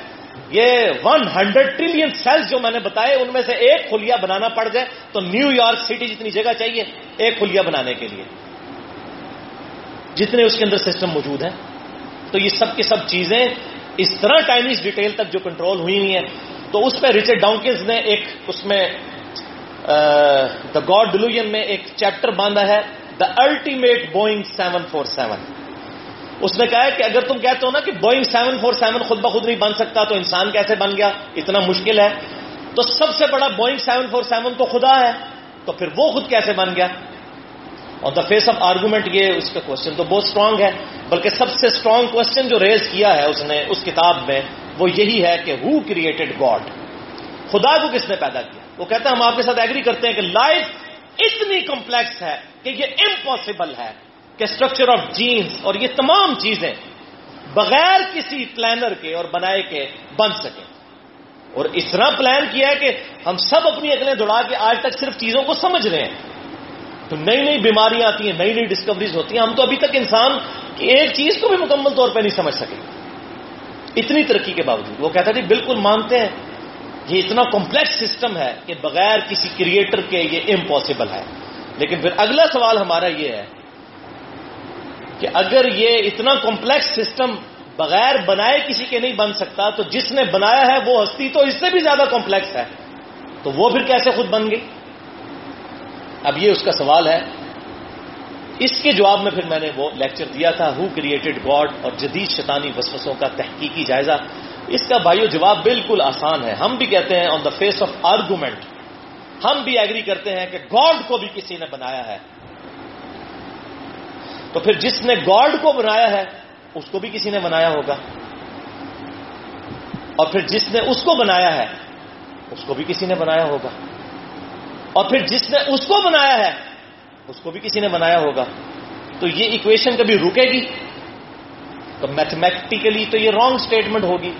یہ ون ہنڈریڈ ٹریلین سیلز جو میں نے بتائے، ان میں سے ایک خلیا بنانا پڑ جائے۔ تو نیو یارک سٹی جتنی جگہ چاہیے، ایک خلیا بنانے کے لیے۔ جتنے اس کے اندر سسٹم موجود ہیں۔ تو یہ سب کی سب چیزیں اس طرح ٹائنیز ڈیٹیل تک جو کنٹرول ہوئی ہوئی ہیں۔ تو اس پہ ریچرڈ ڈاؤنکنز نے ایک اس میں دا گاڈ ڈلوژن میں ایک چیپٹر باندھا ہے the ultimate Boeing seven four seven اس نے کہا کہ اگر تم کہتے ہو نا کہ بوئنگ سیون فور سیون خود بخود نہیں بن سکتا تو انسان کیسے بن گیا؟ اتنا مشکل ہے۔ تو سب سے بڑا بوئنگ سیون فور سیون تو خدا ہے۔ تو پھر وہ خود کیسے بن گیا؟ اور دا فیس آف آرگومنٹ یہ اس کا کوشچن تو بہت اسٹرانگ ہے، بلکہ سب سے اسٹرانگ کوشچن جو ریز کیا ہے اس نے اس کتاب میں، وہ یہی ہے کہ ہو کریٹڈ گاڈ خدا کو کس نے پیدا کیا؟ وہ کہتا ہے ہم آپ کے ساتھ ایگری کرتے ہیں کہ لائف اتنی کمپلیکس ہے کہ یہ امپاسبل ہے۔ کہ اسٹرکچر آف جینس اور یہ تمام چیزیں بغیر کسی پلانر کے اور بنائے کے بن سکیں۔ اور اس طرح پلان کیا ہے کہ ہم سب اپنی عقلیں دوڑا کے آج تک صرف چیزوں کو سمجھ رہے ہیں۔ تو نئی نئی بیماریاں آتی ہیں، نئی نئی ڈسکوریز ہوتی ہیں۔ ہم تو ابھی تک انسان کی ایک چیز کو بھی مکمل طور پہ نہیں سمجھ سکے۔ اتنی ترقی کے باوجود وہ کہتا تھی جی بالکل مانتے ہیں۔ یہ اتنا کمپلیکس سسٹم ہے کہ بغیر کسی کریٹر کے یہ امپاسبل ہے۔ لیکن پھر اگلا سوال ہمارا یہ ہے کہ اگر یہ اتنا کمپلیکس سسٹم بغیر بنائے کسی کے نہیں بن سکتا، تو جس نے بنایا ہے وہ ہستی تو اس سے بھی زیادہ کمپلیکس ہے۔ تو وہ پھر کیسے خود بن گئی؟ اب یہ اس کا سوال ہے۔ اس کے جواب میں پھر میں نے وہ لیکچر دیا تھا ہو کریٹڈ گاڈ اور جدید شیطانی وسوسوں کا تحقیقی جائزہ۔ اس کا بھائیو جواب بالکل آسان ہے۔ ہم بھی کہتے ہیں on the face of argument ہم بھی ایگری کرتے ہیں کہ گاڈ کو بھی کسی نے بنایا ہے۔ تو پھر جس نے گاڈ کو بنایا ہے، اس کو بھی کسی نے بنایا ہوگا۔ اور پھر جس نے اس کو بنایا ہے، اس کو بھی کسی نے بنایا ہوگا۔ اور پھر جس نے اس کو بنایا ہے، اس کو بھی کسی نے بنایا ہوگا۔ تو یہ اکویشن کبھی رکے گی؟ تو میتھمیٹیکلی تو یہ رانگ اسٹیٹمنٹ ہوگی۔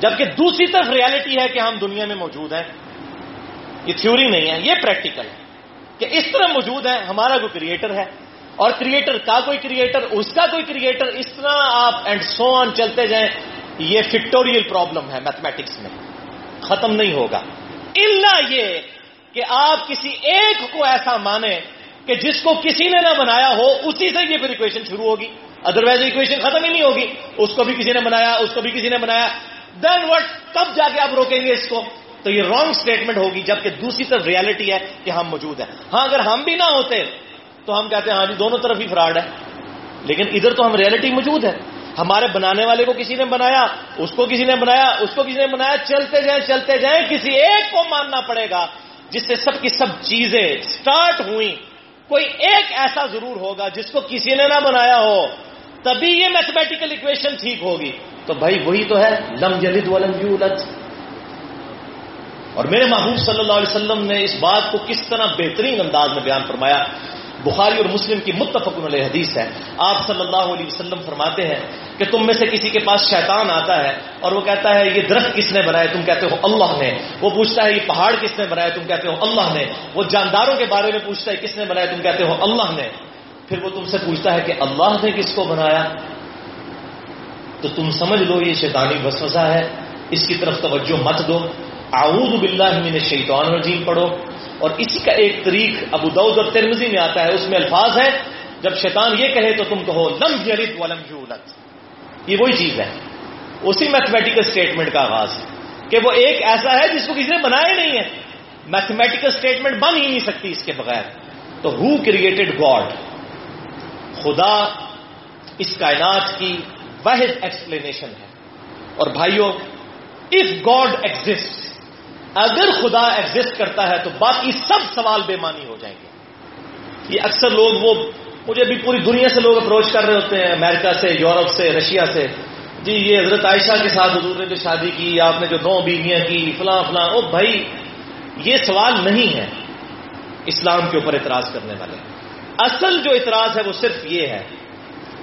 جبکہ دوسری طرف ریالٹی ہے کہ ہم دنیا میں موجود ہیں۔ یہ تھیوری نہیں ہے، یہ پریکٹیکل ہے۔ کہ اس طرح موجود ہے ہمارا کوئی کریٹر ہے اور کریٹر کا کوئی کریٹر اس کا کوئی کریٹر اس طرح آپ اینڈ سو آن چلتے جائیں، یہ فکٹوریل پرابلم ہے میتھمیٹکس میں۔ ختم نہیں ہوگا۔ اللہ یہ کہ آپ کسی ایک کو ایسا مانیں کہ جس کو کسی نے نہ بنایا ہو، اسی سے یہ پھر اکویشن شروع ہوگی۔ ادروائز اکویشن ختم ہی نہیں ہوگی۔ اس کو بھی کسی نے بنایا، اس کو بھی کسی نے بنایا۔ دین وٹ کب جا کے آپ روکیں گے اس کو؟ تو یہ رانگ اسٹیٹمنٹ ہوگی، جبکہ دوسری طرف ریالٹی ہے کہ ہم موجود ہیں۔ ہاں اگر ہم بھی نہ ہوتے تو ہم کہتے ہیں ہاں جی دونوں طرف ہی فراڈ ہے۔ لیکن ادھر تو ہم ریالٹی موجود ہے ہمارے بنانے والے کو کسی نے بنایا، اس کو کسی نے بنایا، اس کو کسی نے بنایا، چلتے جائیں چلتے جائیں، کسی ایک کو ماننا پڑے گا، جس سے سب کی سب چیزیں سٹارٹ ہوئی کوئی ایک ایسا ضرور ہوگا جس کو کسی نے نہ بنایا ہو، تبھی یہ میتھمیٹیکل اکویشن ٹھیک ہوگی۔ تو بھائی وہی تو ہے، لم جلد ولم یولد۔ اور میرے محبوب صلی اللہ علیہ وسلم نے اس بات کو کس طرح بہترین انداز میں بیان فرمایا۔ بخاری اور مسلم کی متفق علیہ حدیث ہے۔ آپ صلی اللہ علیہ وسلم فرماتے ہیں کہ تم میں سے کسی کے پاس شیطان آتا ہے اور وہ کہتا ہے، یہ درخت کس نے بنایا؟ تم کہتے ہو اللہ نے۔ وہ پوچھتا ہے، یہ پہاڑ کس نے بنایا؟ تم کہتے ہو اللہ نے۔ وہ جانداروں کے بارے میں پوچھتا ہے، کس نے بنایا؟ تم کہتے ہو اللہ نے۔ پھر وہ تم سے پوچھتا ہے کہ اللہ نے کس کو بنایا؟ تو تم سمجھ لو، یہ شیطانی وسوسہ ہے۔ اس کی طرف توجہ مت دو۔ اعوذ باللہ من الشیطان الرجیم، پڑھو۔ اور اسی کا ایک طریق ابو دعود اور ترمزی میں آتا ہے، اس میں الفاظ ہے جب شیطان یہ کہے تو تم کہو، لم یلد ولم یولد۔ یہ وہی چیز ہے۔ اسی میتھمیٹیکل اسٹیٹمنٹ کا آغاز ہے کہ وہ ایک ایسا ہے جس کو کسی نے بنایا نہیں ہے۔ میتھمیٹیکل اسٹیٹمنٹ بن ہی نہیں سکتی اس کے بغیر۔ تو ہو کریٹڈ گاڈ خدا اس کائنات کی واحد ایکسپلینیشن ہے۔ اور بھائیوں اف گاڈ ایگزٹ اگر خدا ایگزٹ کرتا ہے تو باقی سب سوال بے معنی ہو جائیں گے۔ یہ اکثر لوگ وہ مجھے بھی پوری دنیا سے لوگ اپروچ کر رہے ہوتے ہیں، امریکہ سے، یورپ سے، رشیا سے۔ جی یہ حضرت عائشہ کے ساتھ حضور نے جو شادی کی، آپ نے جو نو بیویاں کی، فلاں فلاں۔ او بھائی، یہ سوال نہیں ہے اسلام کے اوپر اعتراض کرنے والے۔ اصل جو اعتراض ہے وہ صرف یہ ہے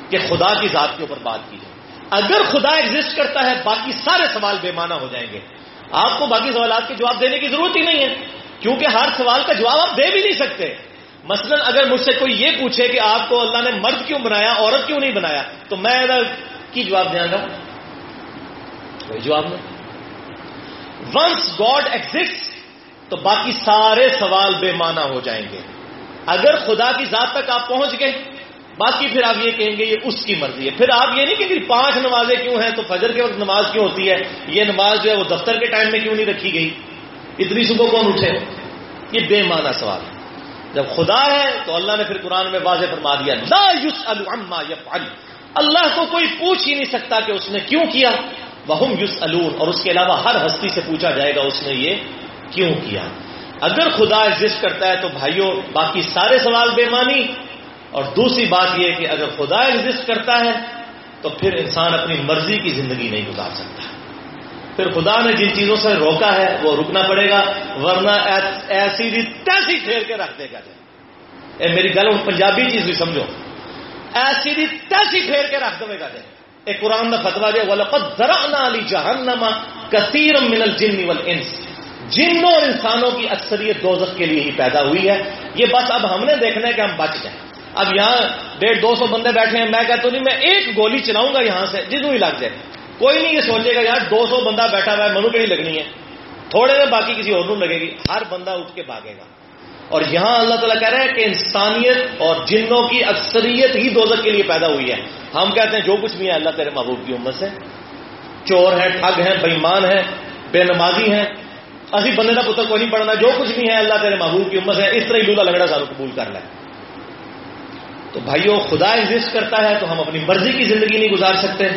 کہ خدا کی ذات کے اوپر بات کی جائے۔ اگر خدا ایگزٹ کرتا ہے، باقی سارے سوال بے معنی ہو جائیں گے۔ آپ کو باقی سوالات کے جواب دینے کی ضرورت ہی نہیں ہے، کیونکہ ہر سوال کا جواب آپ دے بھی نہیں سکتے۔ مثلا اگر مجھ سے کوئی یہ پوچھے کہ آپ کو اللہ نے مرد کیوں بنایا، عورت کیوں نہیں بنایا، تو میں کی جواب دیا گا کوئی جواب نہیں ونس گاڈ ایگزٹ تو باقی سارے سوال بے معنی ہو جائیں گے۔ اگر خدا کی ذات تک آپ پہنچ گئے باقی پھر آپ یہ کہیں گے یہ اس کی مرضی ہے۔ پھر آپ یہ نہیں کہ پانچ نمازیں کیوں ہیں تو فجر کے وقت نماز کیوں ہوتی ہے؟ یہ نماز جو ہے وہ دفتر کے ٹائم میں کیوں نہیں رکھی گئی؟ اتنی صبح کون اٹھے؟ یہ بے معنی سوال ہے۔ جب خدا ہے تو اللہ نے پھر قرآن میں واضح فرما دیا، لا عما يفعل اللہ کو کوئی پوچھ ہی نہیں سکتا کہ اس نے کیوں کیا۔ وہ یوس اور اس کے علاوہ ہر ہستی سے پوچھا جائے گا اس نے یہ کیوں کیا۔ اگر خدا ایگزٹ کرتا ہے تو بھائیوں باقی سارے سوال بے مانی اور دوسری بات یہ کہ اگر خدا ایگزٹ کرتا ہے تو پھر انسان اپنی مرضی کی زندگی نہیں گزار سکتا۔ پھر خدا نے جن چیزوں سے روکا ہے وہ رکنا پڑے گا، ورنہ ایسی تیسی پھیر کے رکھ دے گا۔ اے میری گل ہوں پنجابی چیز بھی سمجھو۔ ایسی تیسی پھیر کے رکھ دے گا۔ دے ایک قرآن کا فتوا دے ذرا علی جہنما کثیر من الجن والانس جنوں اور انسانوں کی اکثریت دوزخ کے لیے ہی پیدا ہوئی ہے۔ یہ بس اب ہم نے دیکھنا ہے کہ ہم بچ جائیں۔ اب یہاں ڈیڑھ دو سو بندے بیٹھے ہیں، میں کہتا ہوں، نہیں، میں ایک گولی چلاؤں گا یہاں سے جنوں ہی لگ جائے۔ کوئی نہیں، یہ سوچے گا یار، دو سو بندہ بیٹھا ہوا ہے، منو کہڑی لگنی ہے۔ تھوڑے میں باقی کسی اور لگے گی۔ ہر بندہ اٹھ کے بھاگے گا۔ اور یہاں اللہ تعالیٰ کہہ رہے ہیں کہ انسانیت اور جنوں کی اکثریت ہی دوزخ کے لیے پیدا ہوئی ہے۔ ہم کہتے ہیں، جو کچھ بھی ہے، اللہ تیرے محبوب کی امت سے۔ چور ہیں، ٹھگ ہیں، بےمان ہیں، بے نمازی ہیں۔ ابھی بندے کا پتر کوئی نہیں پڑھنا، جو کچھ بھی ہے، اللہ تیرے محبوب کی امت ہے اس طرح لولا لگڑا ساروں قبول کر لیں تو بھائیوں خدا ایگزٹ کرتا ہے تو ہم اپنی مرضی کی زندگی نہیں گزار سکتے۔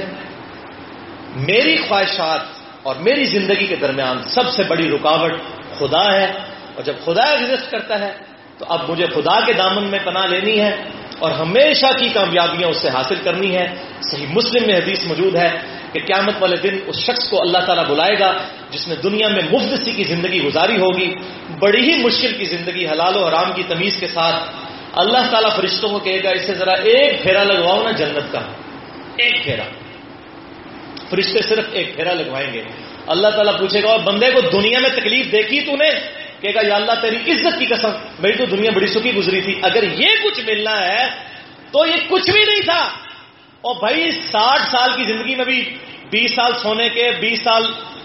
میری خواہشات اور میری زندگی کے درمیان سب سے بڑی رکاوٹ خدا ہے۔ اور جب خدا ایگزٹ کرتا ہے تو اب مجھے خدا کے دامن میں پناہ لینی ہے اور ہمیشہ کی کامیابیاں اس سے حاصل کرنی ہے۔ صحیح مسلم میں حدیث موجود ہے کہ قیامت والے دن اس شخص کو اللہ تعالیٰ بلائے گا جس نے دنیا میں مفت کی زندگی گزاری ہوگی، بڑی ہی مشکل کی زندگی، حلال و حرام کی تمیز کے ساتھ اللہ تعالیٰ فرشتوں کو کہے گا، اس سے ذرا ایک پھیرا لگواؤ نا جنت کا۔ ایک پھیرا۔ فرشتے صرف ایک پھیرا لگوائیں گے۔ اللہ تعالیٰ پوچھے گا، اور بندے کو دنیا میں تکلیف دیکھی تو نے؟ کہے گا، یا اللہ، تیری عزت کی قسم، میری تو دنیا بڑی سکھی گزری تھی۔ اگر یہ کچھ ملنا ہے تو یہ کچھ بھی نہیں تھا۔ اور بھائی، ساٹھ سال کی زندگی میں بھی بیس سال سونے کے، بیس سال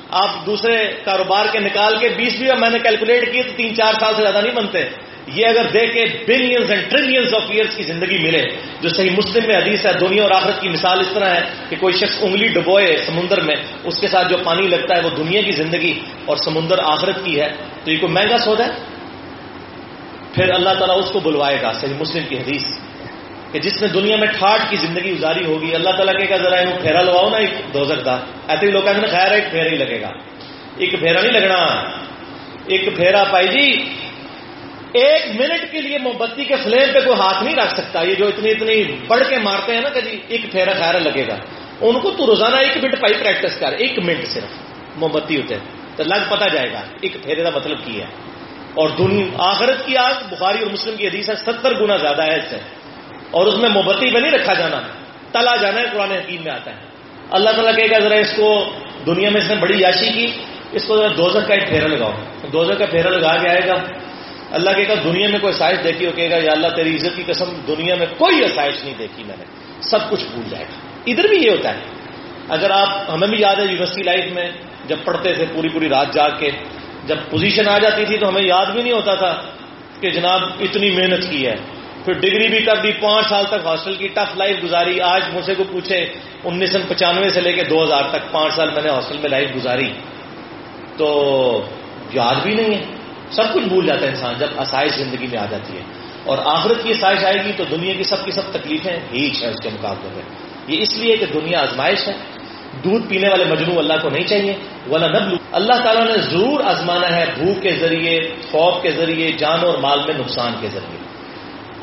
آپ دوسرے کاروبار کے نکال کے، بیس بھی میں نے کیلکولیٹ کی تو تین چار سال سے زیادہ نہیں بنتے۔ یہ اگر دیکھے billions and trillions of years کی زندگی ملے، جو صحیح مسلم میں حدیث ہے، دنیا اور آخرت کی مثال اس طرح ہے کہ کوئی شخص انگلی ڈبوئے سمندر میں، اس کے ساتھ جو پانی لگتا ہے، وہ دنیا کی زندگی اور سمندر آخرت کی ہے۔ تو یہ کوئی مہنگا سودا ہے؟ پھر اللہ تعالیٰ اس کو بلوائے گا، صحیح مسلم کی حدیث۔ کہ جس نے دنیا میں ٹھاٹ کی زندگی گزاری ہوگی، اللہ تعالیٰ کے ذرا پھیرا لواؤ نا ایک دوزک کا ایسے ہی لوگ کہتے ہیں، خیر، ایک پھیرا ہی لگے گا۔ ایک پھیرا نہیں لگنا۔ ایک پھیرا پائی جی ایک منٹ کے لیے موم بتی کے فلیم پہ کوئی ہاتھ نہیں رکھ سکتا۔ یہ جو اتنی اتنی بڑھ کے مارتے ہیں نا کہ جی ایک پھیرا خیرا لگے گا۔ ان کو تو روزانہ ایک منٹ پائی پریکٹس کر، ایک منٹ صرف موم بتی ہوتے تو لگ پتا جائے گا، ایک پھیرے کا مطلب کی ہے۔ اور آخرت کی آگ بخاری اور مسلم کی حدیث ہے، ستر گنا زیادہ ہے اس سے۔ اور اس میں موبتی پہ نہیں رکھا جانا، تلا جانا ہے، قرآن حکیم میں آتا ہے۔ اللہ تعالیٰ کہے گا، ذرا اس کو دنیا میں اس نے بڑی یاشی کی، اس کو ذرا دوزر کا ایک پھیرا لگاؤ۔ دوزر کا پھیرا لگا کے آئے گا۔ اللہ کہے گا، دنیا میں کوئی آسائش دیکھی ہو، کہے گا، یا اللہ تیری عزت کی قسم، دنیا میں کوئی آسائش نہیں دیکھی میں نے۔ سب کچھ بھول جائے گا۔ ادھر بھی یہ ہوتا ہے۔ اگر آپ، ہمیں بھی یاد ہے یونیورسٹی لائف میں جب پڑھتے تھے پوری پوری رات جاگ کے، جب پوزیشن آ جاتی تھی تو ہمیں یاد بھی نہیں ہوتا تھا کہ جناب اتنی محنت کی ہے۔ پھر ڈگری بھی کر دی، پانچ سال تک ہاسٹل کی ٹف لائف گزاری۔ آج مجھ سے کو پوچھے، انیس سو پچانوے سے لے کے دو ہزار تک پانچ سال میں نے ہاسٹل میں لائف گزاری۔ تو یاد بھی نہیں ہے۔ سب کچھ بھول جاتا ہے انسان جب آسائش زندگی میں آ جاتی ہے۔ اور آخرت کی آسائش آئے گی تو دنیا کی سب کی سب تکلیفیں ہیچ ہیں اس کے مقابلے میں۔ یہ اس لیے کہ دنیا آزمائش ہے۔ دودھ پینے والے مجنو اللہ کو نہیں چاہیے۔ ولا نبلو۔ اللہ تعالیٰ نے ضرور آزمانا ہے بھوک کے ذریعے، خوف کے ذریعے، جان اور مال میں نقصان کے ذریعے۔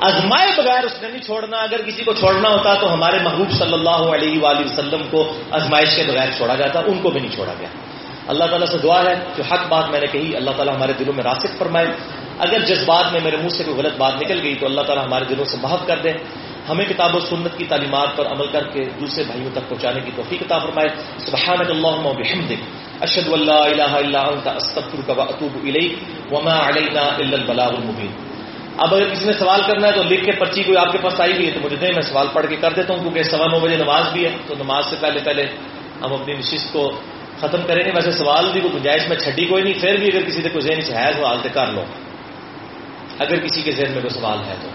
ازمائے بغیر اس نے نہیں چھوڑنا۔ اگر کسی کو چھوڑنا ہوتا تو ہمارے محبوب صلی اللہ علیہ وآلہ وسلم کو ازمائش کے بغیر چھوڑا جاتا، ان کو بھی نہیں چھوڑا گیا۔ اللہ تعالیٰ سے دعا ہے جو حق بات میں نے کہی، اللہ تعالیٰ ہمارے دلوں میں راسک فرمائے۔ اگر جس بات میں میرے منہ سے کوئی غلط بات نکل گئی تو اللہ تعالیٰ ہمارے دلوں سے محف کر دے۔ ہمیں کتاب و سنت کی تعلیمات پر عمل کر کے دوسرے بھائیوں تک پہنچانے کی توفیق عطا فرمائے۔ سبحانك اللهم وبحمدك اشهد ان لا اله الا انت استغفرك واتوب اليك وما علينا الا البلاغ المبين اب اگر کسی نے سوال کرنا ہے تو لکھ کے پرچی کوئی آپ کے پاس آئی ہوئی ہے تو مجھے دیں، میں سوال پڑھ کے کر دیتا ہوں، کیونکہ سوا نو بجے نماز بھی ہے۔ تو نماز سے پہلے پہلے ہم اپنی نشست کو ختم کریں گے ویسے سوال بھی کوئی گنجائش میں چھٹی کوئی نہیں پھر بھی اگر کسی نے کوئی ذہن سے ہے تو حال کر لو۔ اگر کسی کے ذہن میں کوئی سوال ہے تو۔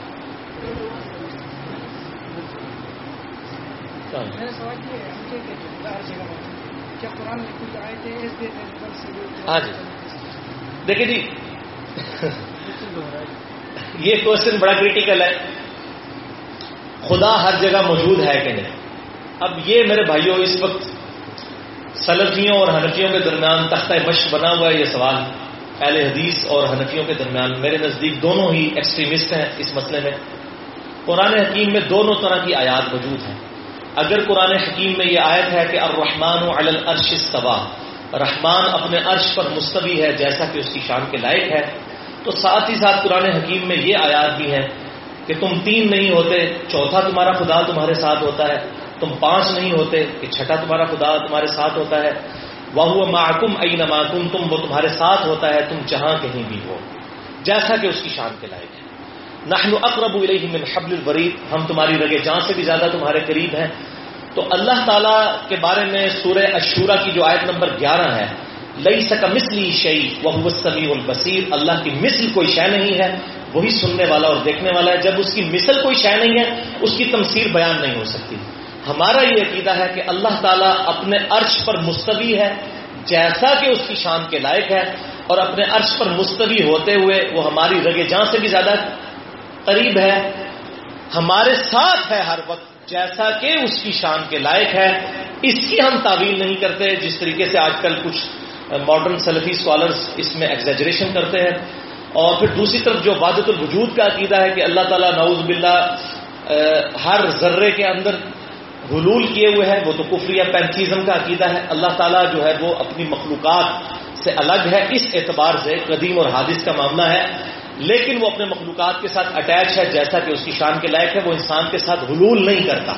ہاں جی۔ دیکھیے جی۔ یہ کوشچن بڑا کریٹیکل ہے۔ خدا ہر جگہ موجود ہے کہ نہیں؟ اب یہ میرے بھائیوں اس وقت سلفیوں اور حنفیوں کے درمیان تختہ مشق بنا ہوا ہے یہ سوال اہل حدیث اور حنفیوں کے درمیان میرے نزدیک دونوں ہی ایکسٹریمسٹ ہیں اس مسئلے میں۔ قرآن حکیم میں دونوں طرح کی آیات موجود ہیں۔ اگر قرآن حکیم میں یہ آیت ہے کہ الرحمن و الرش استوا رحمان اپنے عرش پر مستوی ہے جیسا کہ اس کی شان کے لائق ہے، تو ساتھ ہی ساتھ قرآن حکیم میں یہ آیات بھی ہیں کہ تم تین نہیں ہوتے، چوتھا تمہارا خدا تمہارے ساتھ ہوتا ہے۔ تم پانچ نہیں ہوتے، کہ چھٹا تمہارا خدا تمہارے ساتھ ہوتا ہے۔ وہ محکم ائی نماکم تم وہ تمہارے ساتھ ہوتا ہے، تم جہاں کہیں بھی ہو۔ جیسا کہ اس کی شان کے لائق ہے۔ نحن اقرب الیہ من حبل الورید ہم تمہاری رگے جان سے بھی زیادہ تمہارے قریب ہیں۔ تو اللہ تعالیٰ کے بارے میں سورہ اشورا کی جو آیت نمبر گیارہ ہے لئی سکا مسلی شعی وہ سمیع البصیر اللہ کی مثل کوئی شے نہیں ہے، وہی سننے والا اور دیکھنے والا ہے۔ جب اس کی مثل کوئی شے نہیں ہے، اس کی تمثیر بیان نہیں ہو سکتی۔ ہمارا یہ عقیدہ ہے کہ اللہ تعالیٰ اپنے عرش پر مستوی ہے، جیسا کہ اس کی شان کے لائق ہے، اور اپنے عرش پر مستوی ہوتے ہوئے وہ ہماری رگے جان سے بھی زیادہ قریب ہے۔ ہمارے ساتھ ہے ہر وقت، جیسا کہ اس کی شان کے لائق ہے۔ اس کی ہم تعویل نہیں کرتے، جس طریقے سے آج کل کچھ ماڈرن سلفی اسکالرس اس میں ایگزیجریشن کرتے ہیں۔ اور پھر دوسری طرف جو وادت الوجود کا عقیدہ ہے کہ اللہ تعالیٰ نعوذ باللہ ہر ذرے کے اندر حلول کیے ہوئے ہے وہ تو کفری یا پینتھیزم کا عقیدہ ہے۔ اللہ تعالیٰ جو ہے وہ اپنی مخلوقات سے الگ ہے۔ اس اعتبار سے قدیم اور حادث کا معاملہ ہے۔ لیکن وہ اپنے مخلوقات کے ساتھ اٹیچ ہے، جیسا کہ اس کی شان کے لائق ہے۔ وہ انسان کے ساتھ حلول نہیں کرتا۔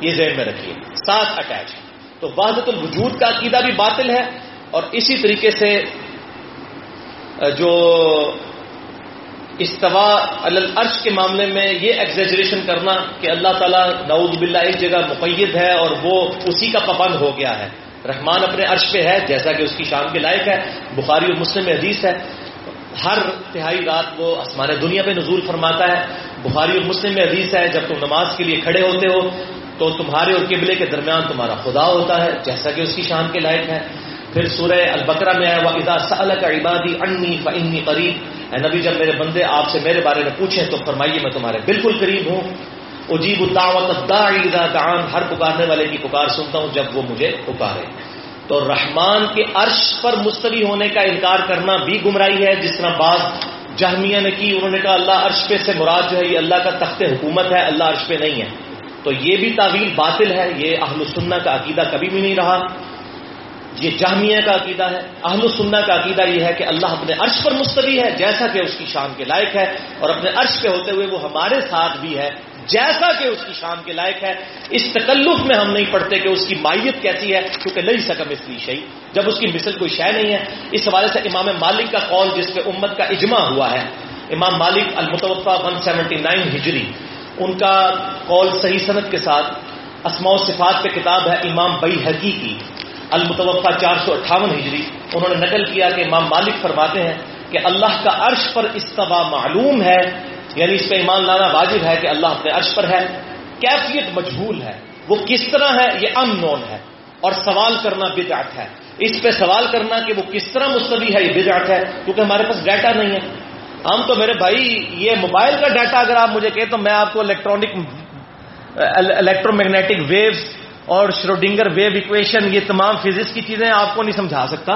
یہ ذہن میں رکھیے۔ ساتھ اٹیچ ہے تو وحدت الوجود کا عقیدہ بھی باطل ہے۔ اور اسی طریقے سے، جو استوا العرش کے معاملے میں یہ ایگزیجریشن کرنا کہ اللہ تعالیٰ نعوذ باللہ ایک جگہ مقید ہے اور وہ اسی کا پابند ہو گیا ہے۔ رحمان اپنے عرش پہ ہے، جیسا کہ اس کی شان کے لائق ہے۔ بخاری اور مسلم حدیث ہے۔ ہر تہائی رات وہ آسمان دنیا پہ نزول فرماتا ہے۔ بخاری اور مسلم حدیث ہے، جب تم نماز کے لیے کھڑے ہوتے ہو، تو تمہارے اور قبلے کے درمیان تمہارا خدا ہوتا ہے، جیسا کہ اس کی شان کے لائق ہے۔ پھر سورہ البکرا میں آیا وہ ادا سال کا عبادی انی فنی قریب اے نبی، جب میرے بندے آپ سے میرے بارے میں پوچھیں تو فرمائیے، میں تمہارے بالکل قریب ہوں۔ اجیب الدعوت دان ہر پکارنے والے کی پکار سنتا ہوں جب وہ مجھے پکارے۔ تو رحمان کے عرش پر مستوی ہونے کا انکار کرنا بھی گمراہی ہے۔ جس طرح بعض جہمیہ نے کی، انہوں نے کہا، اللہ عرش پہ سے مراد جو ہے، یہ اللہ کا تخت حکومت ہے، اللہ عرش پہ نہیں ہے۔ تو یہ بھی تعویل باطل ہے۔ یہ اہل السنہ کا عقیدہ کبھی بھی نہیں رہا۔ یہ جامعہ کا عقیدہ ہے، اہل السنہ کا عقیدہ یہ ہے کہ اللہ اپنے عرش پر مستوی ہے، جیسا کہ اس کی شان کے لائق ہے، اور اپنے عرش پہ ہوتے ہوئے وہ ہمارے ساتھ بھی ہے، جیسا کہ اس کی شان کے لائق ہے۔ اس تکلف میں ہم نہیں پڑھتے کہ اس کی مائیت کیسی ہے، کیونکہ نہیں سکم اس لیے شہی جب اس کی مثل کوئی شے نہیں ہے۔ اس حوالے سے امام مالک کا قول جس پہ امت کا اجماع ہوا ہے، امام مالک المتوفہ 179 ہجری، ان کا قول صحیح صنعت کے ساتھ، اسماء و صفات پہ کتاب ہے امام بئی حقی کی۔ المتوفہ چار سو اٹھاون ہجری، انہوں نے نقل کیا کہ امام مالک فرماتے ہیں کہ اللہ کا عرش پر استوا معلوم ہے یعنی اس پہ ایمان لانا واجب ہے کہ اللہ اپنے عرش پر ہے۔ کیفیت مجبول ہے۔ وہ کس طرح ہے؟ یہ ان نون ہے۔ اور سوال کرنا بدعت ہے۔ اس پہ سوال کرنا کہ وہ کس طرح مستوی ہے، یہ بدعت ہے، کیونکہ ہمارے پاس ڈیٹا نہیں ہے۔ ہم تو میرے بھائی، یہ موبائل کا ڈیٹا اگر آپ مجھے کہیں تو میں آپ کو الیکٹرانک الیکٹرو میگنیٹک ویوز اور شروڈنگر ویو اکویشن یہ تمام فزکس کی چیزیں آپ کو نہیں سمجھا سکتا۔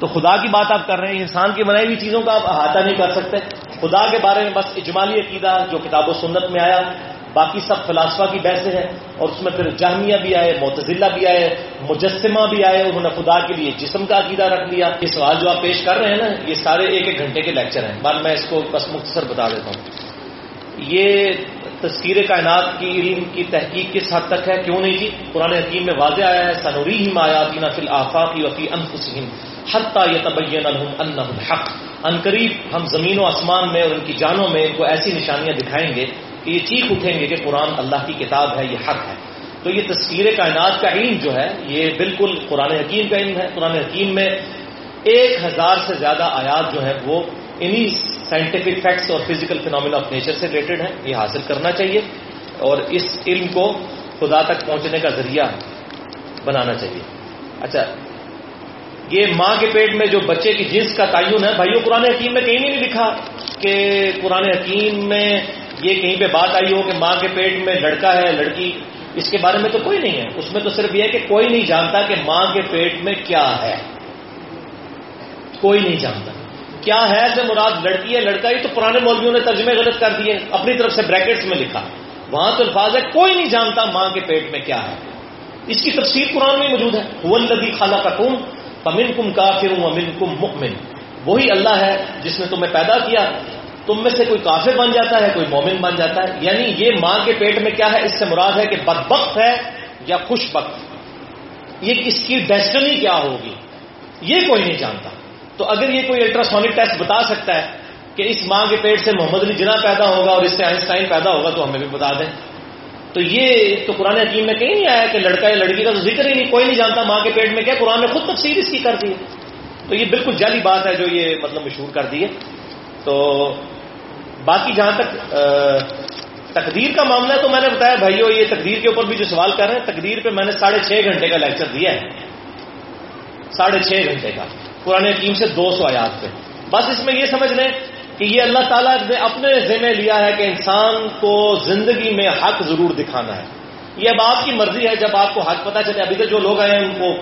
تو خدا کی بات آپ کر رہے ہیں، انسان کی بنائی ہوئی چیزوں کا آپ احاطہ نہیں کر سکتے۔ خدا کے بارے میں بس اجمالی عقیدہ جو کتاب و سنت میں آیا۔ باقی سب فلاسفہ کی بحثیں ہیں اور اس میں پھر جہمیہ بھی آئے متضلہ بھی آئے، مجسمہ بھی آئے۔ انہوں نے خدا کے لیے جسم کا عقیدہ رکھ لیا۔ یہ سوال جو آپ پیش کر رہے ہیں نا، یہ سارے ایک ایک گھنٹے کے لیکچر ہیں۔ بعد میں اس کو بس مختصر بتا دیتا ہوں۔ یہ تصویر کائنات کی علم کی تحقیق کس حد تک ہے؟ کیوں نہیں جی؟ قرآن حکیم میں واضح آیا ہے سنوری ہی مایاتی نفل آفاقی وفی انفسم حتیٰ یہ تبین الحق۔ ان قریب ہم زمین و آسمان میں اور ان کی جانوں میں ان کو ایسی نشانیاں دکھائیں گے کہ یہ چیخ اٹھیں گے کہ قرآن اللہ کی کتاب ہے، یہ حق ہے۔ تو یہ تصویر کائنات کا علم جو ہے، یہ بالکل قرآن حکیم کا علم ہے۔ قرآن حکیم میں ایک ہزار سے زیادہ آیات جو ہے وہ انہی سائنٹیفک فیکٹس اور فزیکل فینومینا آف نیچر سے ریلیٹڈ ہیں، یہ حاصل کرنا چاہیے اور اس علم کو خدا تک پہنچنے کا ذریعہ بنانا چاہیے۔ اچھا یہ ماں کے پیٹ میں جو بچے کی جنس کا تعین ہے، بھائیو، قرآن حکیم میں کہیں نہیں لکھا کہ قرآن حکیم میں یہ کہیں پہ بات آئی ہو کہ ماں کے پیٹ میں لڑکا ہے، لڑکی، اس کے بارے میں تو کوئی نہیں ہے۔ اس میں تو صرف یہ ہے کہ کوئی نہیں جانتا کہ ماں کے پیٹ میں کیا ہے۔ کوئی نہیں جانتا۔ کیا ہے سے مراد لڑکی ہے، لڑکا ہی تو پرانے مولویوں نے ترجمے غلط کر دیے، اپنی طرف سے بریکٹس میں لکھا۔ وہاں تو الفاظ ہے، کوئی نہیں جانتا ماں کے پیٹ میں کیا ہے۔ اس کی تفسیر قرآن میں موجود ہے۔ لدی خالہ کا کم امن کم کافر امن کم مکمن وہی اللہ ہے جس نے تمہیں پیدا کیا۔ تم میں سے کوئی کافر بن جاتا ہے، کوئی مومن بن جاتا ہے۔ یعنی یہ ماں کے پیٹ میں کیا ہے؟ اس سے مراد ہے کہ بدبخت ہے یا خوش بخت یہ اس کی ڈیسٹنی کیا ہوگی؟ یہ کوئی نہیں جانتا۔ تو اگر یہ کوئی الٹراسونک ٹیسٹ بتا سکتا ہے کہ اس ماں کے پیٹ سے محمد علی جنا پیدا ہوگا اور اس سے آئنسٹائن پیدا ہوگا تو ہمیں بھی بتا دیں۔ تو یہ تو قرآن حکیم میں کہیں نہیں آیا کہ لڑکا یا لڑکی کا تو ذکر ہی نہیں، کوئی نہیں جانتا ماں کے پیٹ میں کیا، قرآن نے خود تفصیل اس کی کر دی۔ ہے تو یہ بالکل جعلی بات ہے جو یہ مطلب مشہور کر دی ہے۔ تو باقی جہاں تک تقدیر کا معاملہ ہے تو میں نے بتایا، بھائیو، یہ تقدیر کے اوپر بھی جو سوال کر رہے ہیں، تقدیر پہ میں نے ساڑھے چھ گھنٹے کا لیکچر دیا ہے۔ ساڑھے چھ گھنٹے کا۔ قرآن حکیم سے دو سو آیات پہ بس اس میں یہ سمجھ لیں کہ یہ اللہ تعالیٰ نے اپنے ذمہ لیا ہے کہ انسان کو زندگی میں حق ضرور دکھانا ہے۔ یہ اب آپ کی مرضی ہے، جب آپ کو حق پتا چلے، ابھی تک جو لوگ آئے ہیں، ان کو